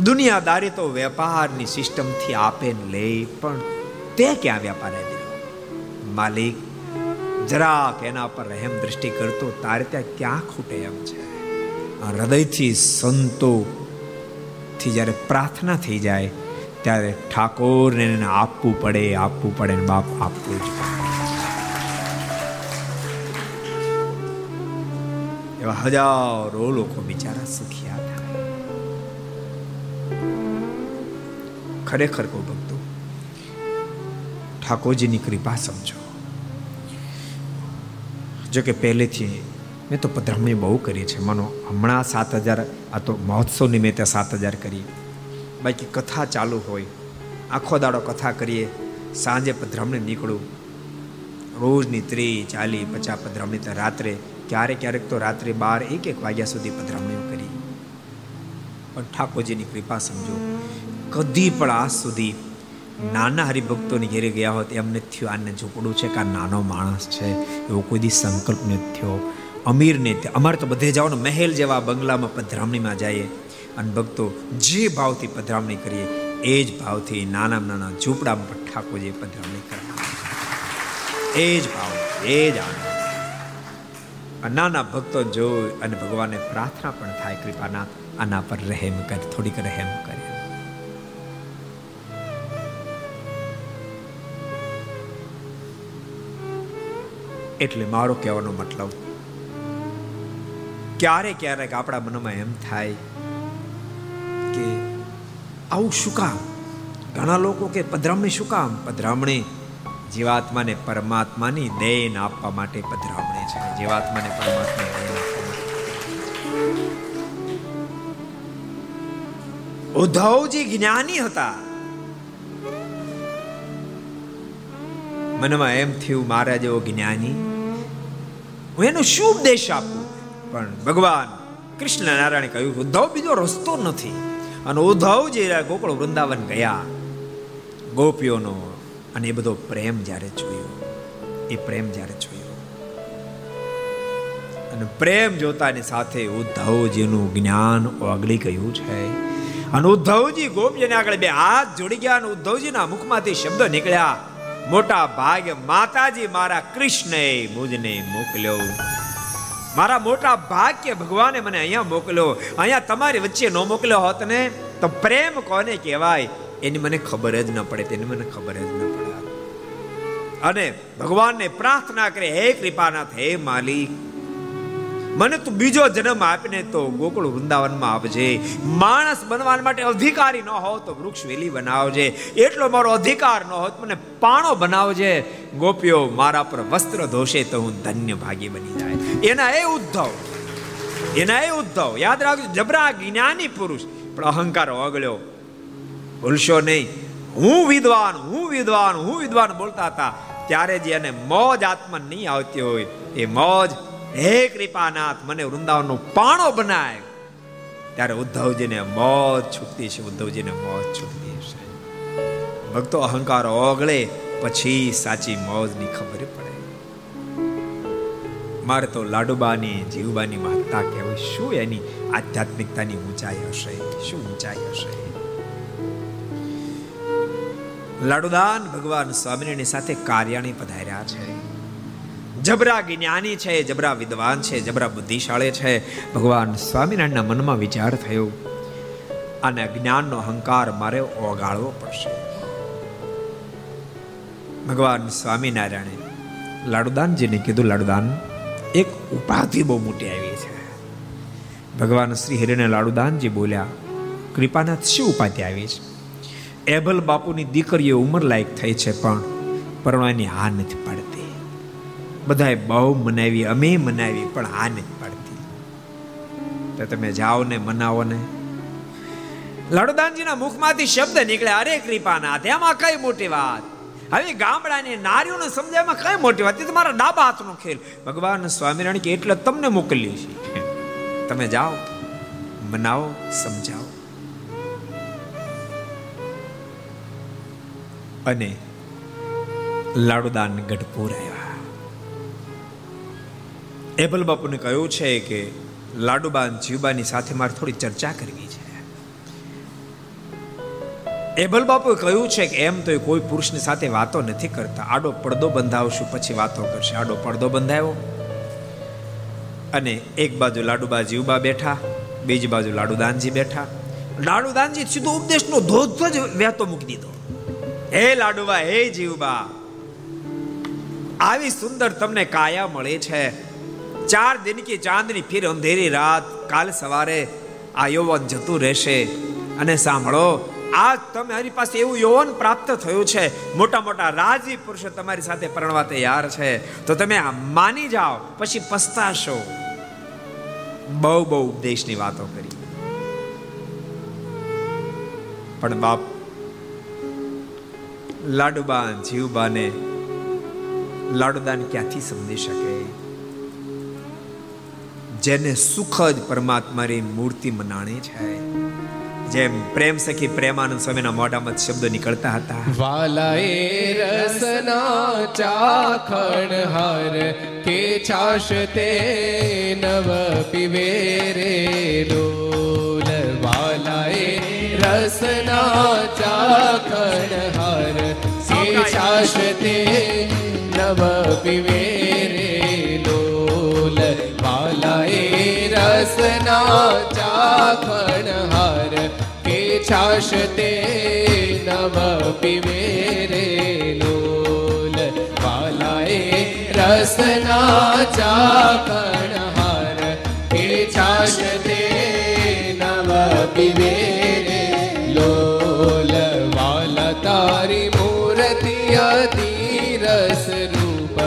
દુનિયાદારી તો વેપારની સિસ્ટમથી આપે લે, પણ તે ક્યાં વેપાર દીધો માલિક, જરાક એના પર રહેમ દ્રષ્ટિ કરતો, તારે ત્યાં ક્યાં ખૂટે એમ છે? હૃદયથી સંતો થી જ્યારે પ્રાર્થના થઈ જાય ત્યારે ઠાકોરને એને આપવું પડે આપવું પડે બાપ આપવું જ એવા હજારો લોકો બિચારા સુખિયા થાય. ખરેખર કહું ભક્તો, ઠાકોરજીની કૃપા સમજો. જો કે પહેલેથી મેં તો પધરામણી બહુ કરી છે. મનો હમણાં સાત હજાર, આ તો મહોત્સવ નિમિત્તે સાત હજાર કરી. બાકી કથા ચાલુ હોય. આખો દાડો કથા કરીએ, સાંજે પધરામણે નીકળું. રોજની ત્રીસ ચાલી પચાસ પધરામણી તો રાત્રે, ક્યારેક ક્યારેક તો રાત્રે બાર એક એક વાગ્યા સુધી પધરામણીઓ કરી પણ ઠાકોરજીની કૃપા સમજો, કદી પણ આજ સુધી નાના હરિભક્તોની ઘેરે ગયા હોત એમને થયું. આને ઝૂંપડું છે કે આ નાનો માણસ છે, એવો કોઈ દી સંકલ્પ નથી થયો. અમીરને, અમારે તો બધે જવાનું મહેલ જેવા બંગલામાં પધરામણીમાં જઈએ. અને ભક્તો જે ભાવથી પધરામણી કરીએ, એ જ ભાવથી નાના નાના ઝૂંપડામાં પણ ઠાકોરજી પધરામણી કરે એ જ ભાવ, એ જ નાના ભક્તો જોઈ અને ભગવાનને પ્રાર્થના પણ થાય કૃપાના આના પર રહેમ કર, થોડીક રહેમ કરે. એટલે મારો કહેવાનો મતલબ, ક્યારેક ક્યારેક આપણા મનમાં એમ થાય કે આવું શું કામ? ઘણા લોકો કે પધરામણી શું કામ? પધરામણી જીવાત્માને પરમાત્માની દેન આપવા માટે પધરામણી છે. જીવાત્માને પરમાત્માની દેન ઉદ્ધવજી જ્ઞાની હતા. મનમાં એમ થયું મારા જેવો જ્ઞાની? હું એનો શું ઉપદેશ આપું? પણ ભગવાન કૃષ્ણ નારાયણ કહ્યું, ઉદ્ધવ, બીજો રસ્તો નથી. અને ઉદ્ધવજી ગોકુળ વૃંદાવન ગયા. ગોપીઓનો અને એ બધો પ્રેમ જ્યારે જોયો એ પ્રેમ જ્યારે જોયો અને પ્રેમ જોતાની સાથે ઉદ્ધવજીનું જ્ઞાન ઓગળી ગયું છે. અને ઉદ્ધવજી ગોપજીને આગળ બે હાથ જોડી ગયા અને ઉદ્ધવજીના મુખમાંથી શબ્દ નીકળ્યા. મોટા ભાગે માતાજી મારા કૃષ્ણએ મુજને મોકલ્યો. મારા મોટા ભાગ્ય ભગવાને મને અહીંયા મોકલ્યો અહીંયા તમારી વચ્ચે ન મોકલ્યો હોત ને, તો પ્રેમ કોને કહેવાય? એની મને ખબર જ ન પડે, તેની મને ખબર જ ન પડે. અને ભગવાનને પ્રાર્થના કરે, હે કૃપાનાથ, હે માલિક. મને તું બીજો જન્મ આપીને તો ગોકુળ વૃંદાવનમાં આપજે માણસ બનવા માટે અધિકારી ન હો તો વૃક્ષ વેલી બનાવજે. એટલો મારો અધિકાર ન હોત, મને પાણો બનાવજે. ગોપીઓ, મારા પર વસ્ત્ર ધોશે તો હું ધન્ય ભાગી બની જાય. એના એ ઉદ્ધવ, એના એ ઉદ્ધવ. યાદ રાખજો, જબરા જ્ઞાની પુરુષ, પણ અહંકાર ઓગળ્યો. ભૂલશો નહીં. હું વિદ્વાન હું વિદ્વાન હું વિદ્વાન બોલતા હતા. ત્યારે જે એને મોજ આત્મા નહીં આવતી હોય, એ મોજ હે કૃપાનાથ, મને વૃંદાવનનો પાણો બનાય. ત્યારે ઉદ્ધવજીને મોત છૂટતી છે, ઉદ્ધવજીને મોત છૂટતી છે. ભક્તો અહંકાર ઓગળે, પછી સાચી મોજની ખબર પડે. મારે તો લાડુબાની, જીવબાની મહત્તા કહેવાય. શું એની આધ્યાત્મિકતાની ઊંચાઈ હશે? શું ઊંચાઈ હશે? લાડુદાન ભગવાન સ્વામિનારાયણ સાથે કાર્યાણી પધાર્યા છે. જબરા જ્ઞાની છે, જબરા વિદ્વાન છે, જબરા બુદ્ધિશાળી છે. ભગવાન સ્વામિનારાયણના મનમાં વિચાર થયો અને જ્ઞાનનો અહંકાર મારે ઓગાળવો પડશે. ભગવાન સ્વામિનારાયણે લાડુદાનજીને કીધું, લાડુદાન, એક ઉપાધિ બહુ મોટી આવી છે. ભગવાન શ્રી હરિને લાડુદાનજી બોલ્યા, કૃપાનાથ, શું ઉપાધિ આવી છે? એભલ બાપુની દીકરીઓ ઉંમર લાયક થઈ છે પણ પરણવાની હા નથી પાડતી. બધાએ બહુ મનાવી, અમે મનાવી, પણ હા નથી પાડતી. તો તમે જાઓ ને મનાવો ને. લાડુદાનજીના મુખમાંથી શબ્દ નીકળ્યા અરે કૃપાનાથ, એમાં કઈ મોટી વાત? હવે ગામડાની નારીઓને સમજાવવામાં કઈ મોટી વાત? તમારા ડાબા હાથનો ખેલ. ભગવાન સ્વામિનારાયણ કે, એટલે તમને મોકલી છે તમે જાઓ, મનાવો, સમજાવો. અને લાડુદાન ગઢપુર આવ્યા એબલ બાપુને કહ્યું છે કે, લાડુબાન જીવબાની સાથે મારે થોડી ચર્ચા કરવી છે. એબલ બાપુએ કહ્યું છે કે, એમ તો એ કોઈ પુરુષની સાથે વાતો નથી કરતા. આડો પડદો બંધાવશું, પછી વાતો કરશે. આડો પડદો બંધાયો. અને એક બાજુ લાડુબા જીવબા બેઠા, બીજી બાજુ લાડુદાનજી બેઠા. લાડુદાનજી સીધો ઉપદેશનો ધોધ જ વહેતો મૂકી દીધો. હે લાડુબા, હે જીવબા, આવી સુંદર તમને કાયા મળે છે. ચાર દિન કે ચાંદની ફિર અંધેરી રાત, કાલ સવારે આ યૌવન જતું રહેશે. અને સાંભળો, આજ તમે મારી પાસે એવું યૌવન પ્રાપ્ત થયું છે, મોટા મોટા રાજી પુરુષો તમારી સાથે પરણવા તૈયાર છે. તો તમે આ માની જાઓ, પછી પસ્તાશો. બહુ બહુ ઉપદેશની વાતો કરી. પણ બાપ, લાડુબા જીવબાને લાડુદાન ક્યાંથી સમજી શકે? જેને સુખ જ પરમાત્માની મૂર્તિ મનાણી છે. જેમ પ્રેમ સખી પ્રેમાનંદ સ્વામીના મોઢામાં શબ્દ નીકળતા હતા. વાલાએ રસના ચાખણ હર કે છાશ તે નવ પીવે રે લોલ વાલાએ રસના ચાખણ હર કે છાશ તે નવ પીવે ચાખણ હાર કે છાશ તે નવ પીવે રે લોલ વાલાએ રસના ચાખણ હાર કે છાશ તે નવ પીવે રે લોલ વાલા તારી મૂર્તિ અતિ રસ રૂપ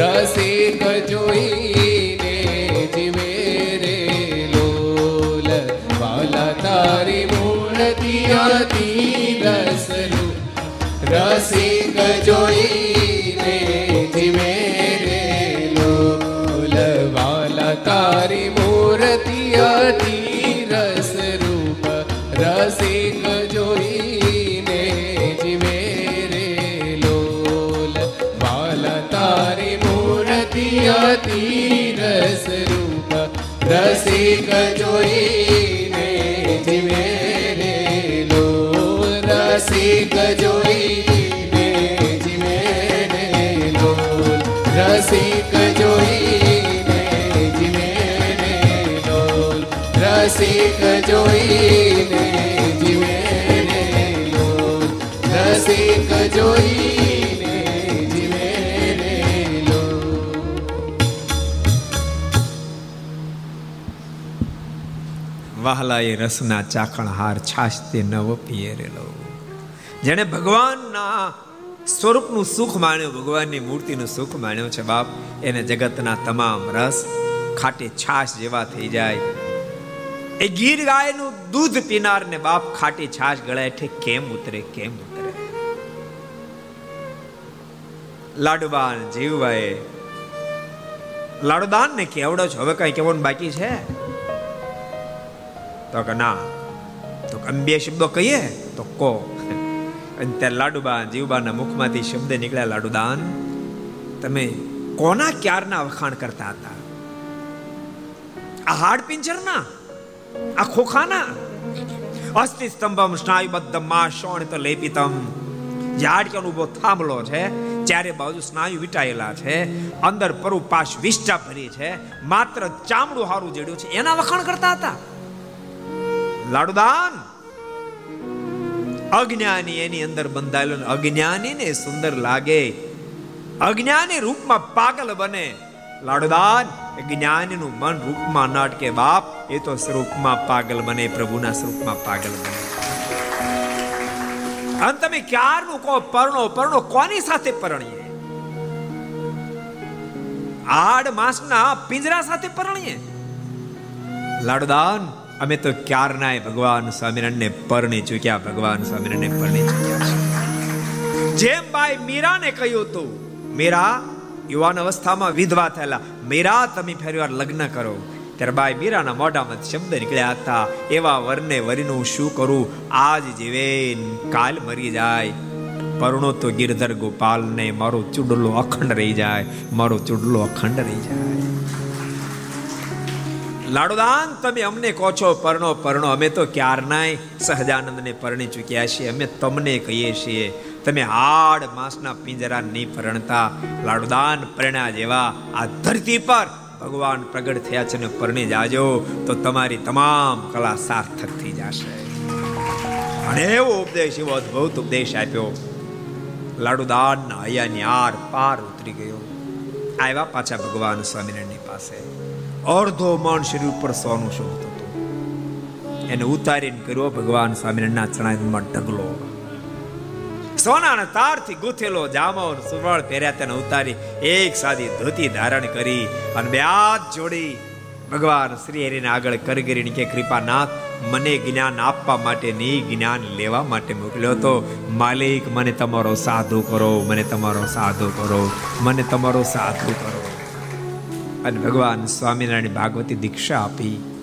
રસિક જોઈને આરતી રસલું રસિક જોઈને જીમે રે લોલવાલા તારી મૂર્તિ અતિ રસરૂપ રસિક જોઈને જીમે રે લોલવાલા તારી મૂર્તિ અતિ રસરૂપ રસિક જોઈ વહાલા એ રસના ચાખણ હાર છાશ તે નવ પિયરેલો. જેણે ભગવાનના સ્વરૂપનું સુખ માણ્યું ભગવાનની મૂર્તિનું સુખ માણ્યું છે બાપ. એને જગતના તમામ રસ ખાટી છાશ જેવા થઈ જાય. એ ગીર ગાયનું દૂધ પીનાર ને બાપ ખાટી છાશ ગળાય કેમ ઉતરે, કેમ લાડુબાન જીવભાઈ લાડુદાન ને કેવડો છો? હવે કઈ કેવાનું બાકી છે? તો કે ના. તો બે શબ્દો કહીએ, તો કો. અને ત્યાં લાડુબા જીવબાના મુખમાંથી શબ્દ નીકળ્યા લાડુદાન. તમે કોના ક્યારના વખાણ કરતા હતા? આ હાડ પિંજરના? આ ખોખાના? અસ્થિ સ્તંભમ સ્નાયુબદ્ધમાં શોણ તો લેપિતમ. ઝાડક્યાનો ઊભો થાંભલો છે, ચારે બાજુ સ્નાયુ વિટાયેલા છે, અંદર પરુપાશ વિષ્ટા ભરી છે, માત્ર ચામડું હારું જડ્યું છે, એના વખાણ કરતા હતા. લાડુદાન! અજ્ઞાની એની અંદર બંધાયેલો અજ્ઞાનીને સુંદર લાગે. અજ્ઞાની રૂપમાં પાગલ બને. લાડુદાન જ્ઞાનીનું મન રૂપમાં ન અટકે બાપ, એ તો સ્વરૂપમાં પાગલ બને, પ્રભુના સ્વરૂપમાં પાગલ બને. અને તમે ક્યારનું કહો, પરણો પરણો, કોની સાથે પરણીએ? આડ માસના પિંજરા સાથે પરણીએ? લાડુદાન, અમે તો ક્યારનાય ભગવાન સ્વામિનારાયણને પરણી ચૂક્યા, ભગવાન સ્વામિનારાયણને પરણી ચૂક્યા જેમ બાઈ મીરાને કહ્યું હતું, મીરા, યુવાન અવસ્થામાં વિધવા થયેલા. મીરા, તમે ફરી લગ્ન કરો. ત્યારે બાઈ મીરાના મોઢામાં શબ્દ નીકળ્યા હતા, એવા વરને વરીનું શું કરું? આજ જીવે કાલ મરી જાય. પરણો તો ગિરધર ગોપાલ ને મારો ચુડલો અખંડ રહી જાય, મારો ચુડલો અખંડ રહી જાય. લાડુદાન, તમે અમને કહો છો, પરણો પરણો, અમે તો ક્યારનાય સહજાનંદને પરણી ચૂક્યા છીએ, અમે તમને કહીએ છીએ. તમે હાડ માસના પિંજરા નહીં પરણતા. લાડુદાન પરણ્યા જેવા આ ધરતી પર ભગવાન પ્રગટ થયા છે ને પરણી જાજો, તો તમારી તમામ કલા સાર્થક થઈ જશે. અને એવો ઉપદેશ, એવો અદભુત ઉપદેશ આપ્યો. લાડુદાન હૈયાની આર પાર ઉતરી ગયો. આવ્યા પાછા ભગવાન સ્વામિનારાયણની પાસે. અર્ધો મણ શરીર ઉપર સોનું શું હતું. એને ઉતારીને કર્યો ભગવાન સ્વામિનારાયણના ચણામાં ઢગલો. સોનાના તારથી ગૂંથેલો જામો સુવળ પહેર્યા તેને ઉતારી એક સાદી ધોતી ધારણ કરી અને બે હાથ જોડી ભગવાન શ્રી હરિને આગળ કરગરીને કે, કૃપાનાથ, મને જ્ઞાન આપવા માટે નહીં જ્ઞાન લેવા માટે મોકલ્યો હતો. માલિક, મને તમારો સાધુ કરો. મને તમારો સાધુ કરો. મને તમારો સાધુ કરો. અને ભગવાન સ્વામિનારાયણ ભાગવતી દીક્ષા આપી.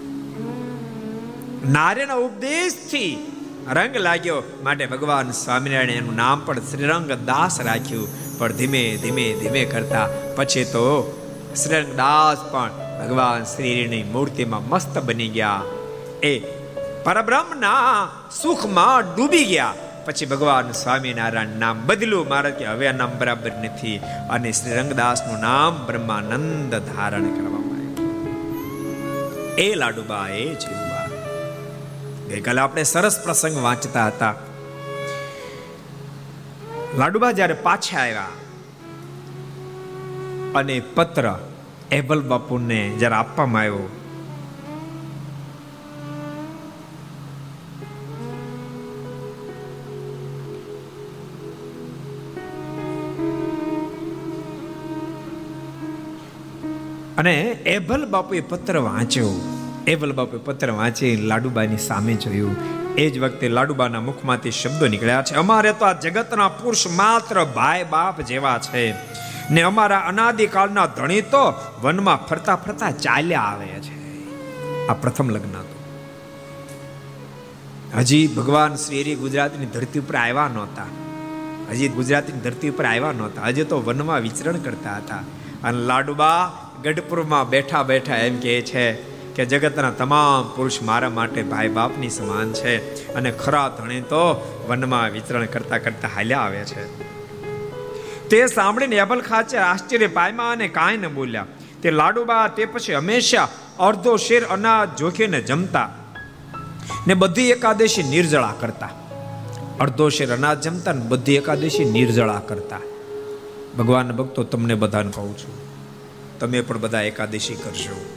નાર્યના ઉપદેશથી રંગ લાગ્યો માટે ભગવાન સ્વામિનારાયણ એનું નામ પણ શ્રીરંગ દાસ રાખ્યું. પણ ધીમે ધીમે ધીમે કરતા પછી તો શ્રીરંગ દાસ પણ ભગવાન શ્રીની મૂર્તિમાં મસ્ત બની ગયા. એ પરબ્રહ્મના સુખમાં ડૂબી ગયા. પછી ભગવાન સ્વામિનારાયણ નામ બદલું મારે કે હવે આ નામ બરાબર નથી. અને શ્રી રંગદાસનું નામ બ્રહ્માનંદ ધારણ કરવામાં આવ્યું. એ લાડુબા એ જીવબા ગઈકાલે આપણે સરસ પ્રસંગ વાંચતા હતા. લાડુબા જ્યારે પાછા આવ્યા અને પત્ર એબલ બાપુને જ્યારે આપવામાં આવ્યો, અને એભલ બાપુએ પત્ર વાંચ્યો. એભલ બાપુએ પત્ર વાંચી લાડુબાની સામે જોયું. એ જ વખતે લાડુબાના મુખમાંથી શબ્દો નીકળ્યા છે, અમારે તો આ જગતના પુરુષ માત્ર ભાઈ બાપ જેવા છે. ને અમારા અનાદિકાળના ધણી તો વનમાં ફરતા ફરતા ચાલ્યા આવે છે. આ પ્રથમ લગ્ન હતું. હજી ભગવાન શ્રી ગુજરાતની ધરતી ઉપર આવ્યા નહોતા. હજી ગુજરાતની ધરતી ઉપર આવ્યા નહોતા. હજી તો વનમાં વિચરણ કરતા હતા. અને લાડુબા ગઢપુરમાં બેઠા બેઠા એમ કહે છે કે જગતના તમામ પુરુષ મારા માટે ભાઈ બાપની સમાન છે અને ખરા ધણી તો વનમાં વિચરણ કરતા કરતા હાલ્યા આવે છે. તે સાંભળીને અબલ ખાચર આશ્ચર્ય પામ્યા અને કાંઈ ન બોલ્યા. તે લાડુબા તે પછી હંમેશા અડધો શેર અનાજ જોખીને જમતા ને બધી એકાદશી નિર્જળા કરતા. અડધો શેર અનાજ જમતા ને બધી એકાદશી નિર્જળા કરતા. ભગવાન ભક્તો, તમને બધાને કહું છું, તમે પણ બધા એકાદશી કરશો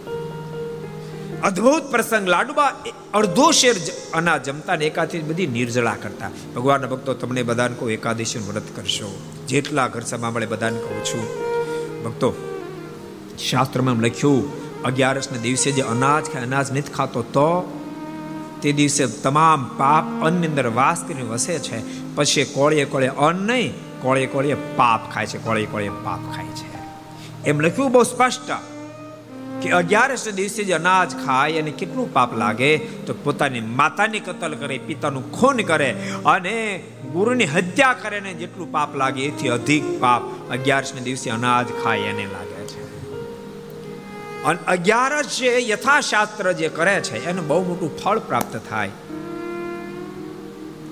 અદ્ભુત પ્રસંગ. લાડુબા અડધો શેર અનાજ જમતા ને એકાથી બધી નિર્જળા કરતા. ભગવાન ભક્તો, તમને બધાને કહું એકાદશી વ્રત કરશો. જેટલા ઘર સભા મળે બધાને કહું છું. ભક્તો, શાસ્ત્રમાં લખ્યું, અગિયારસના દિવસે જે અનાજ ખાય, અનાજ નથી ખાતો, તો તે દિવસે તમામ પાપ અન્નની અંદર વાસ કરીને વસે છે. પછી કોળીએ કોળીએ અન્ન નહીં, કોળીએ કોળીએ પાપ ખાય છે, કોળીએ કોળીએ પાપ ખાય છે. એમ લખ્યું બહુ સ્પષ્ટ. કે અગિયારસ દિવસે જે અનાજ ખાય અને કેટલું પાપ લાગે, તો પોતાની માતાની કતલ કરે, પિતાનું ખૂન કરે અને ગુરુની હત્યા કરે ને જેટલું પાપ લાગે, એથી અધિક પાપ અગિયારસને દિવસે અનાજ ખાય એને લાગે છે. અને અગિયારસ જે યથાશાસ્ત્ર જે કરે છે, એને બહુ મોટું ફળ પ્રાપ્ત થાય.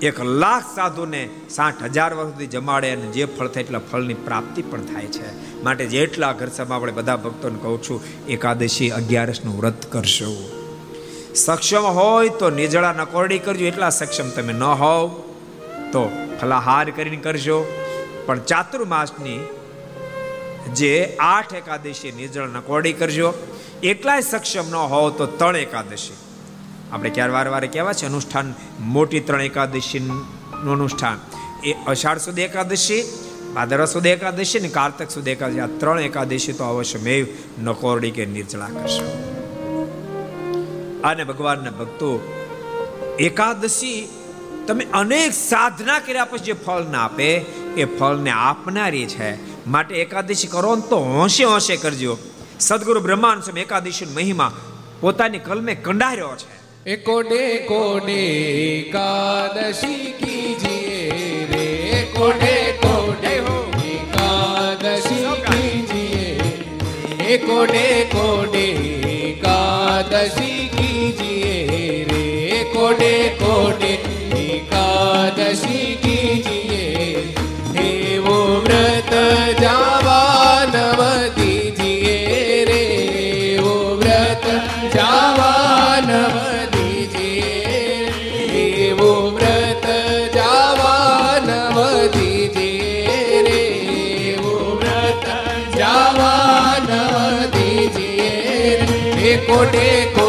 એક લાખ સાધુને સાઠ હજાર વર્ષ સુધી જમાડે અને જે ફળ થાય એટલા ફળની પ્રાપ્તિ પણ થાય છે. માટે જેટલા ઘર આપણે બધા ભક્તોને કહું છું, એકાદશી અગિયારસનું વ્રત કરશો. સક્ષમ હોય તો નિજળા નકોરડી કરજો, એટલા સક્ષમ તમે ન હોવ તો ફલાહાર કરીને કરજો. પણ ચાતુર્માસની જે આઠ એકાદશી નિજળ નકોરડી કરજો. એટલાય સક્ષમ ન હોવ તો ત્રણ એકાદશી. આપણે ક્યારે વાર વારે કહેવા છે, અનુષ્ઠાન મોટી ત્રણ એકાદશીનું અનુષ્ઠાન. એ અષાઢ સુધી એકાદશી, ભાદરવા સુધી એકાદશી ને કાર્તક સુધી એકાદશી, આ ત્રણ એકાદશી તો અવશ્ય મેવ નકોરડી કે નિર્જળા કરશે. અને ભગવાનના ભક્તો, એકાદશી તમે અનેક સાધના કર્યા પછી જે ફળ ના આપે, એ ફળને આપનારી છે. માટે એકાદશી કરો ને તો હોંશે હોંશે કરજો. સદગુરુ બ્રહ્માન સ્વામી એકાદશી મહિમા પોતાની કલમે કંડાર્યો છે. કોડે કોડે એકાદશી કીજીએ રે. કોડે કોડે એકાદશી કીજીએ કોડે કોડે એકાદશી કીજીએ રે. કોડે કોડે એકાદશી ಕೋಟೆ ಕೋ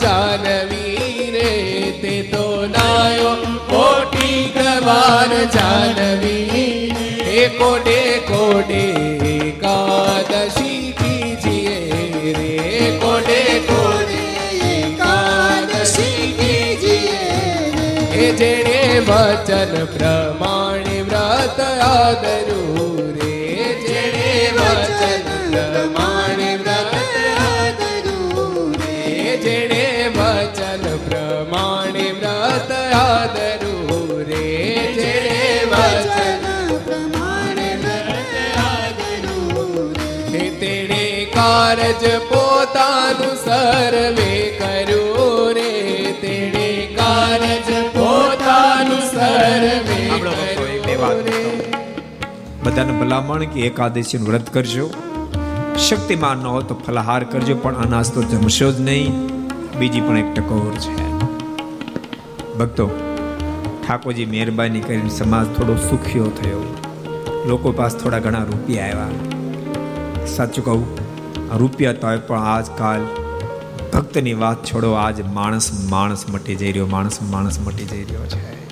જાનવી રે તે તો નાયો મોટી ગવાર જાનવી એ કોડે કોડે એકાદશી કીજીએ રે. કોડે કોડે જેણે વચન પ્રમાણે વ્રત આદરું કારજ પોતાનું સર્વે કર્યું રે. તેણે કારજ પોતાનું સર્વે બધાને ભલામણ કે એકાદશી વ્રત કરજો. શક્તિમાન ન હો તો ફલાહાર કરજો પણ અનાજ તો જમશો જ નહીં. બીજી પણ એક ટકોર છે. ભક્તો, ઠાકોરજી મહેરબાની કરીને સમાજ થોડો સુખ્યો થયો. લોકો પાસે થોડા ઘણા રૂપિયા આવ્યા. સાચું કહું, રૂપિયા તો પણ આજકાલ ભક્તની વાત છોડો, આજ માણસ માણસ મટી જઈ રહ્યો, માણસ માણસ મટી જઈ રહ્યો છે.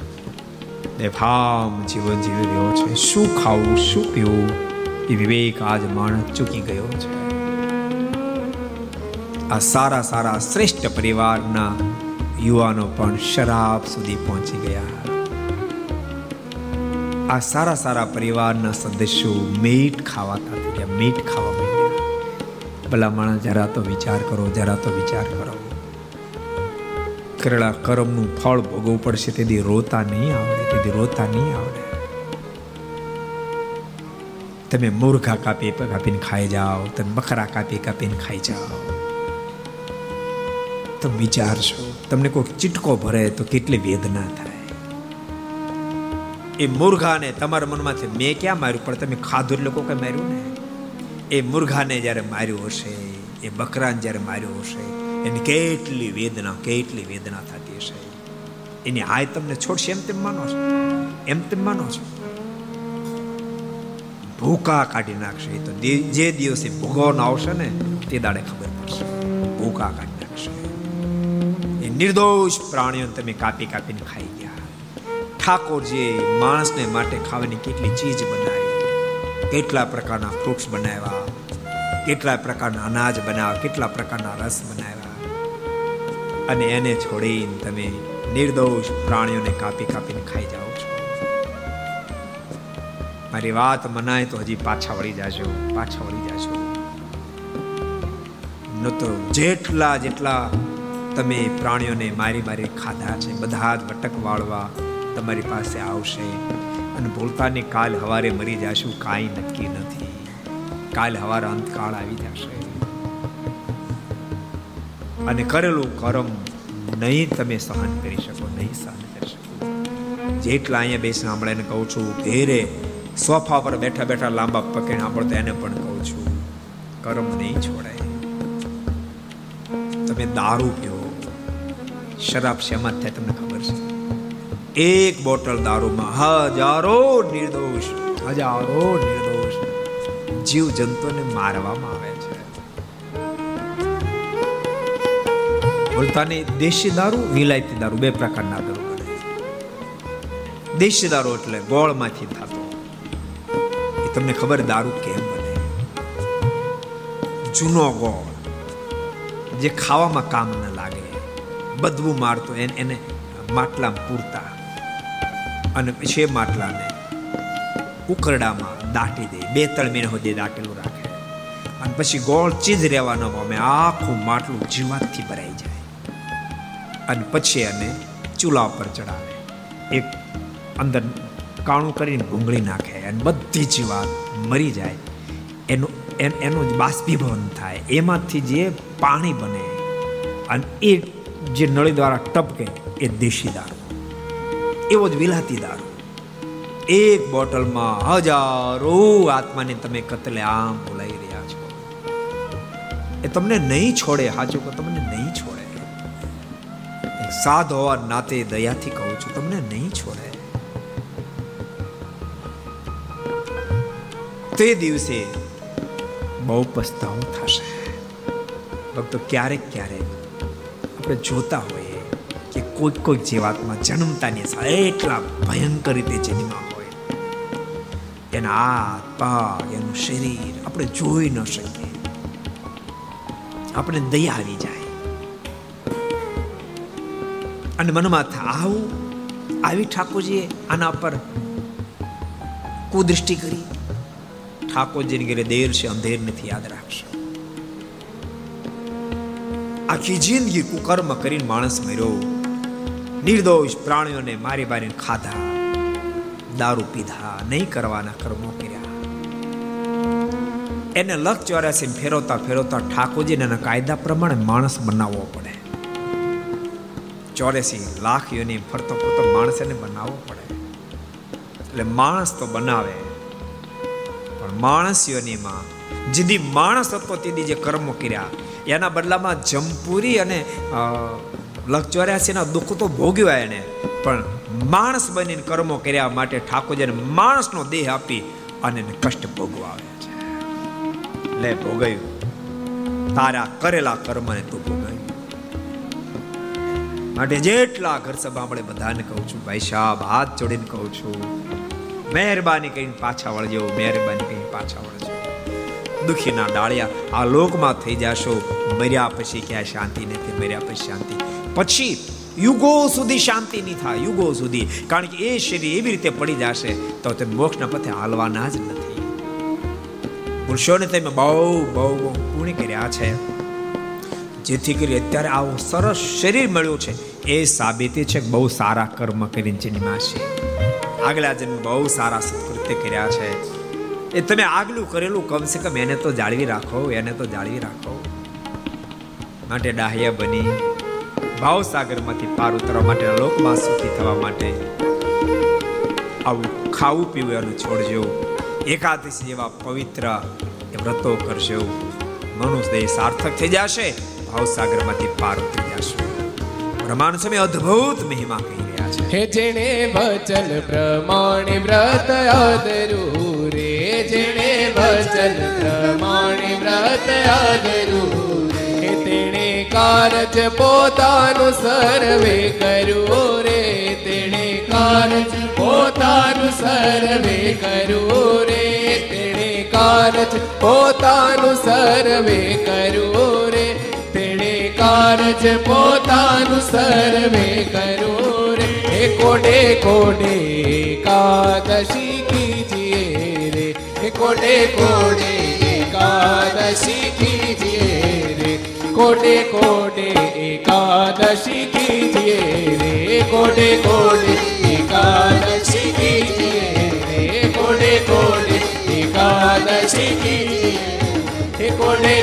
બેફામ જીવન જીવી રહ્યો છે. શું ખાવું, શું પીવું? એ વિવેક આજ માણસ ચૂકી ગયો છે. આ સારા સારા શ્રેષ્ઠ પરિવારના યુવાનો પણ શરાબ સુધી પહોંચી ગયા. આ સારા સારા પરિવારના સદસ્યો મીઠ ખાવાતા થઈ ગયા મીઠ ખાવા માંડ્યા. ભલા માણસ, જરા તો વિચાર કરો, જરા તો વિચાર કરો. કરેલા કર્મનું ફળ ભોગવવું પડશે તેથી રોતા નહીં આવડે, તેથી રોતા નહીં આવડે. તમે મૂર્ઘા કાપી કાપીને ખાઈ જાઓ, તમે બકરા કાપી કાપીને ખાઈ જાઓ. તમે વિચારશો, તમને કોઈ ચીટકો ભરે તો કેટલી વેદના થાય. એ મુર્ઘાને તમારા મનમાંથી મેં ક્યાં માર્યું? પણ તમે ખાધું લોકો કઈ માર્યું ને? એ મુર્ઘાને જ્યારે માર્યું હશે, એ બકરાને જ્યારે માર્યું હશે, એની કેટલી વેદના કેટલી વેદના થતી હશે. એની હાય તમને છોડશે એમ તેમ માનો છો? એમ તેમ માનો છો? ભૂકા કાઢી નાખશે તો જે દિવસે ભૂગોન આવશે ને, તે દાડે ખબર પડશે. ભૂકા કાઢી નિર્દોષ પ્રાણીઓ તમે કાપી કાપીને ખાઈ ગયા. ઠાકોરજી માણસને માટે ખાવાની કેટલી ચીજ બનાવી. કેટલા પ્રકારના ફ્રૂટ્સ બનાવ્યા, કેટલા પ્રકારના અનાજ બનાવ્યા, કેટલા પ્રકારના રસ બનાવ્યા. અને એને છોડીને તમે નિર્દોષ પ્રાણીઓને કાપી કાપીને ખાઈ જાઓ છો. મારી વાત મનાય તો હજી પાછા વળી જાજો, પાછા વળી જાજો. ન તો જેટલા જેટલા તમે પ્રાણીઓને મારી મારી ખાધા છે, બધા જ વટક વાળવા તમારી પાસે આવશે અને ભૂલતાની કાલ હવારે મરી જશું, કાંઈ નક્કી નથી. કાલ હવારે અંતકાળ આવી જશે. અને કરેલું કર્મ નહીં તમે સહન કરી શકો, નહીં સહન કરી શકો. જેટલા અહીંયા બેસીને સાંભળે કહું છું ઘેરે સોફા પર બેઠા બેઠા લાંબા પકડીને સાંભળતો એને પણ કહું છું, કર્મ નહીં છોડાય. તમે દારૂ પીઓ શરાબ શેમાં થાય, તમને ખબર છે. એક બોટલ દારૂમાં હજારો નિર્દોષ હજારો નિર્દોષ જીવ જંતુને મારવામાં આવે છે. બોલતાની દેશી દારૂ, વિલાયતી દારૂ, બે પ્રકારના દારૂ બને દેશી દારૂ એટલે ગોળમાંથી થતો. એ તમને ખબર દારૂ કેમ બને? જૂનો ગોળ, જે ખાવામાં કામ ન બદબું મારતો, એને એને માટલામાં પૂરતા. અને એ માટલાને ઉકરડામાં દાટી દે. બે ત્રણ મહિના સુધી દાટેલું રાખે. અને પછી ગોળ ચીજ રહેવાનો અમે આખું માટલું જીવાતથી ભરાઈ જાય. અને પછી એને ચૂલા પર ચડાવે. એક અંદર કાણું કરીને ભૂંગળી નાખે અને બધી જીવાત મરી જાય. એનું એનું બાષ્પીભવન થાય. એમાંથી જે પાણી બને, અને એ જે નળી દ્વારા ટપકે એ દેશી દારૂ. એવો જ વિલાતી દારૂ. એક બોટલમાં હજારો આત્માને તમે કતલે આમ બોલાવી રહ્યા છો. એ તમને નહીં છોડે સાચું કહો, તમને નહીં છોડે. સાધ હોવા નાતે દયાથી કહું છું, તમને નહીં છોડે. તે દિવસે બહુ પસ્તાવો થશે. ભક્તો, ક્યારેક ક્યારેક આપણે જોતા હોઈએ કે કોઈક કોઈક જીવાતમાં જન્મતાની એટલા ભયંકર રીતે જન્મા હોય. એના હાથ, પગ, એનું શરીર આપણે જોઈ ન શકીએ. આપણે દયા આવી જાય. અને મનમાં આવું, આવી ઠાકોરજીએ આના પર કુદૃષ્ટિ કરી. ઠાકોરજીની ઘરે દેર છે અંધેર નથી યાદ રાખશો આખી જિંદગી કુકર્મ કરીને માણસ મર્યો. નિર્દોષ પ્રાણીઓને મારી મારીને ખાધા. દારૂ પીધા, નહીં કરવાના કર્મો કર્યા. એને લખ ચોર્યાસી ફેરવતા ફેરવતા ઠાકોરજીને એના કાયદા પ્રમાણે માણસ બનાવવો પડે. ચોરેસી લાખ યોની ફરતો ફરતો માણસ એને બનાવવો પડે. એટલે માણસ તો બનાવે, પણ માણસ યોનીમાં જેથી માણસ હતો તેથી જે કર્મો કર્યા. એના બદલામાં જમપુરી અને લખ ચોર્યાસીના દુઃખ તો ભોગ્યા એને. પણ માણસ બનીને કર્મો કર્યા માટે ઠાકોરજીને માણસનો દેહ આપી અને એને કષ્ટ ભોગવાવે છે. લે, ભોગવ્યું. તારા કરેલા કર્મને તું ભોગવ્યું. માટે જેટલા ઘર સભા બધાને કહું છું, ભાઈ સાહેબ હાથ જોડીને કહું છું. મહેરબાની કરીને પાછા વળજો, મહેરબાની કરીને પાછા વળજો. દુખીના ડાળિયા આ લોકમાં થઈ જશો. મર્યા પછી ક્યાં શાંતિ નથી મર્યા પછી શાંતિ. પછી યુગો સુધી શાંતિ નહીં થાય, યુગો સુધી. કારણ કે એ શરીર એવી રીતે પડી જશે, તો તે મોક્ષના પથે હાલવાના જ નથી. પુરુષોને તમે બહુ બહુ બહુ પૂર્ણ કર્યા છે. જેથી કરી અત્યારે આવું સરસ શરીર મળ્યું છે. એ સાબિતી છે બહુ સારા કર્મ કરીને જેની છે આગલા જન્મ બહુ સારા સત્કૃત્ય કર્યા છે. એ તમે આગલું કરેલું કમસે કમ એને તો જાળવી રાખો, એને તો જાળવી રાખો. માટે ડાહ્યા બની, ભાવસાગરમાંથી પાર ઉતરવા માટે, લોકમાં સુખી થવા માટે આવું ખાવું પીવું છોડજો એકાદશી જેવા પવિત્ર વ્રતો કરજો. મનુષ્ય સાર્થક થઈ જશે, ભાવસાગરમાંથી પાર ઉતરી જશે. પ્રમાણ સમય અદ્ભુત મહિમા કહી રહ્યા છે. જેણે વચન પ્રમાણે વ્રત આદરું જેણે વચન પ્રમાણે વ્રત આદરું તેણે કારજ પોતાનું સર્વે કર્યું રે, તેણે કારજ પોતાનું સર્વે કર્યું રે, તેણે કારજ પોતાનું સર્વે કર્યું રે, તેણે કારજ પોતાનું સર્વે કર્યું રે. કોડે કોડે એકાદશી હે કોડે એકાદશી કીજીએ રે. કોટે કોડે એકાદશી કીજીએ રે. કોટે કોડે એકાદશી કીજીએ રે. કોટે કોડે એકાદશી કીજીએ હે કોડે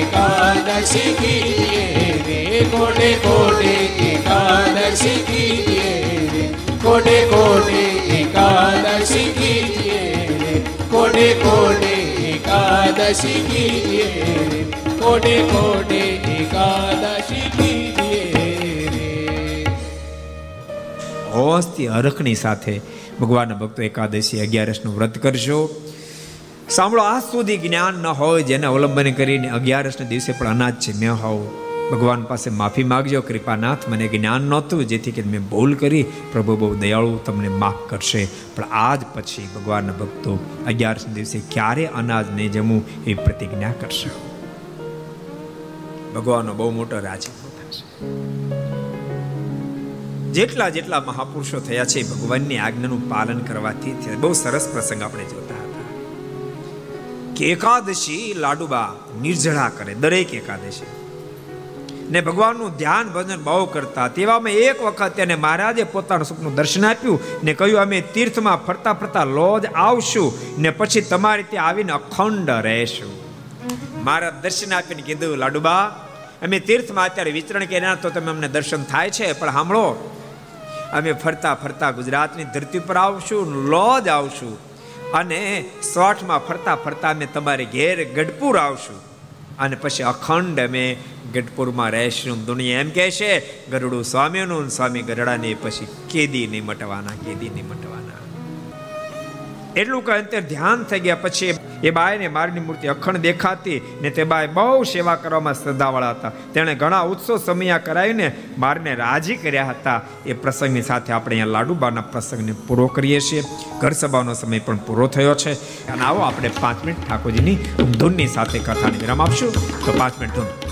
એકાદશી કીજીએ રે. કોટે કોડે એકાદશી કીજીએ રે. કોટે કોડે કોડે કોટે એકાદશી કી કોટે કોડે એકાદશી કી હોશથી હરખની સાથે ભગવાનના ભક્તો એકાદશી અગિયારસનું વ્રત કરજો. સાંભળો, આજ સુધી જ્ઞાન ન હોય જેને અવલંબન કરીને અગિયારસના દિવસે પણ અનાજ છે, મેં હોવ ભગવાન પાસે માફી માગજો, કૃપાનાથ, મને જ્ઞાન નહોતું, જેથી કે મેં ભૂલ કરી. પ્રભુ બહુ દયાળુ તમને માફ કરશે. પણ આજ પછી ભગવાનના ભક્તો અગિયારસ દિવસે ક્યારે અનાજ નહીં જમવું એ પ્રતિજ્ઞા કરશે. ભગવાનનો બહુ મોટો રાજીપો થશે જેટલા જેટલા મહાપુરુષો થયા છે, ભગવાનની આજ્ઞાનું પાલન કરવાથી બહુ સરસ પ્રસંગ આપણે જોતા હતા. કે એકાદશી લાડુબા નિર્જળા કરે, દરેક એકાદશી. ને ભગવાનનું ધ્યાન ભજન બહુ કરતા. તેવામાં એક વખત તેને મહારાજે પોતાનું સુખનું દર્શન આપ્યું ને કહ્યું, અમે તીર્થમાં ફરતા ફરતા લોજ આવશું ને પછી તમારી ત્યાં આવીને અખંડ રહેશું. મારા દર્શન આપીને કીધું, લાડુબા, અમે તીર્થમાં અત્યારે વિચરણ કર્યા તો તમે અમને દર્શન થાય છે, પણ સાંભળો. અમે ફરતા ફરતા ગુજરાતની ધરતી પર આવશું લોજ આવશું અને સોઠમાં ફરતા ફરતા અમે તમારે ઘેર ગઢપુર આવશું અને પછી અખંડ અમે ગઢપુરમાં રહેશું દુનિયા એમ કહે છે, ગરુડું સ્વામીનું સ્વામી ગરડાને પછી કેદી નહીં મટવાના, કેદી નહીં મટવાના. એટલું કે અંતે ધ્યાન થઈ ગયા પછી એ બાયને મારની મૂર્તિ અખંડ દેખાતી ને તે બાય બહુ સેવા કરવામાં શ્રદ્ધાવાળા હતા. તેણે ઘણા ઉત્સવ સમયા કરાવીને મારને રાજી કર્યા હતા. એ પ્રસંગની સાથે આપણે અહીંયા લાડુબાના પ્રસંગને પૂરો કરીએ છીએ. ઘર સભાનો સમય પણ પૂરો થયો છે. અને આવો આપણે પાંચ મિનિટ ઠાકોરજીની ધૂનની સાથે કથાને વિરામ આપશું. તો પાંચ મિનિટ ધૂન.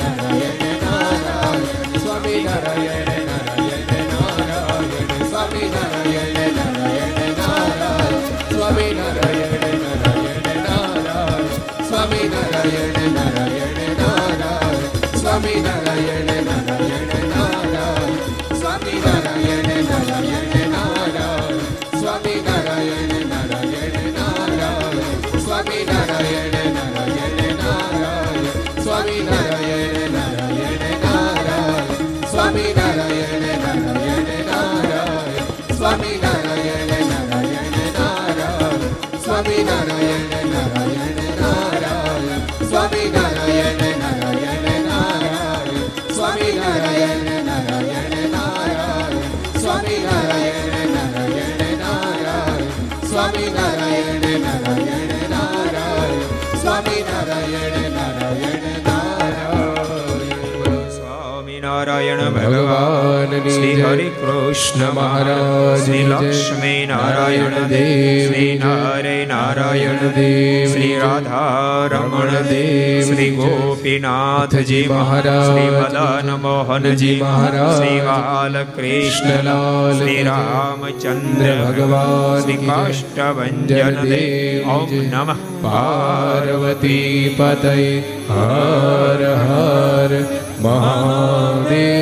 ભગવાનની શ્રી. હરિ કૃષ્ણ મહારાજ. લક્ષ્મી નારાયણ દેવ. શ્રી નારે નારાયણ દેવ. શ્રી રાધા રમણ દેવ. શ્રી. ગોપીનાથજી મહારાજ. શ્રી મદન મોહનજી મહારાજ. શ્રી બાલકૃષ્ણલાલ શ્રી રામચંદ્ર ભગવાન શ્રી કાષ્ટભન દેવ. ઓમ નમઃ. પાર્વતી પતય હર હર મહાદેવ.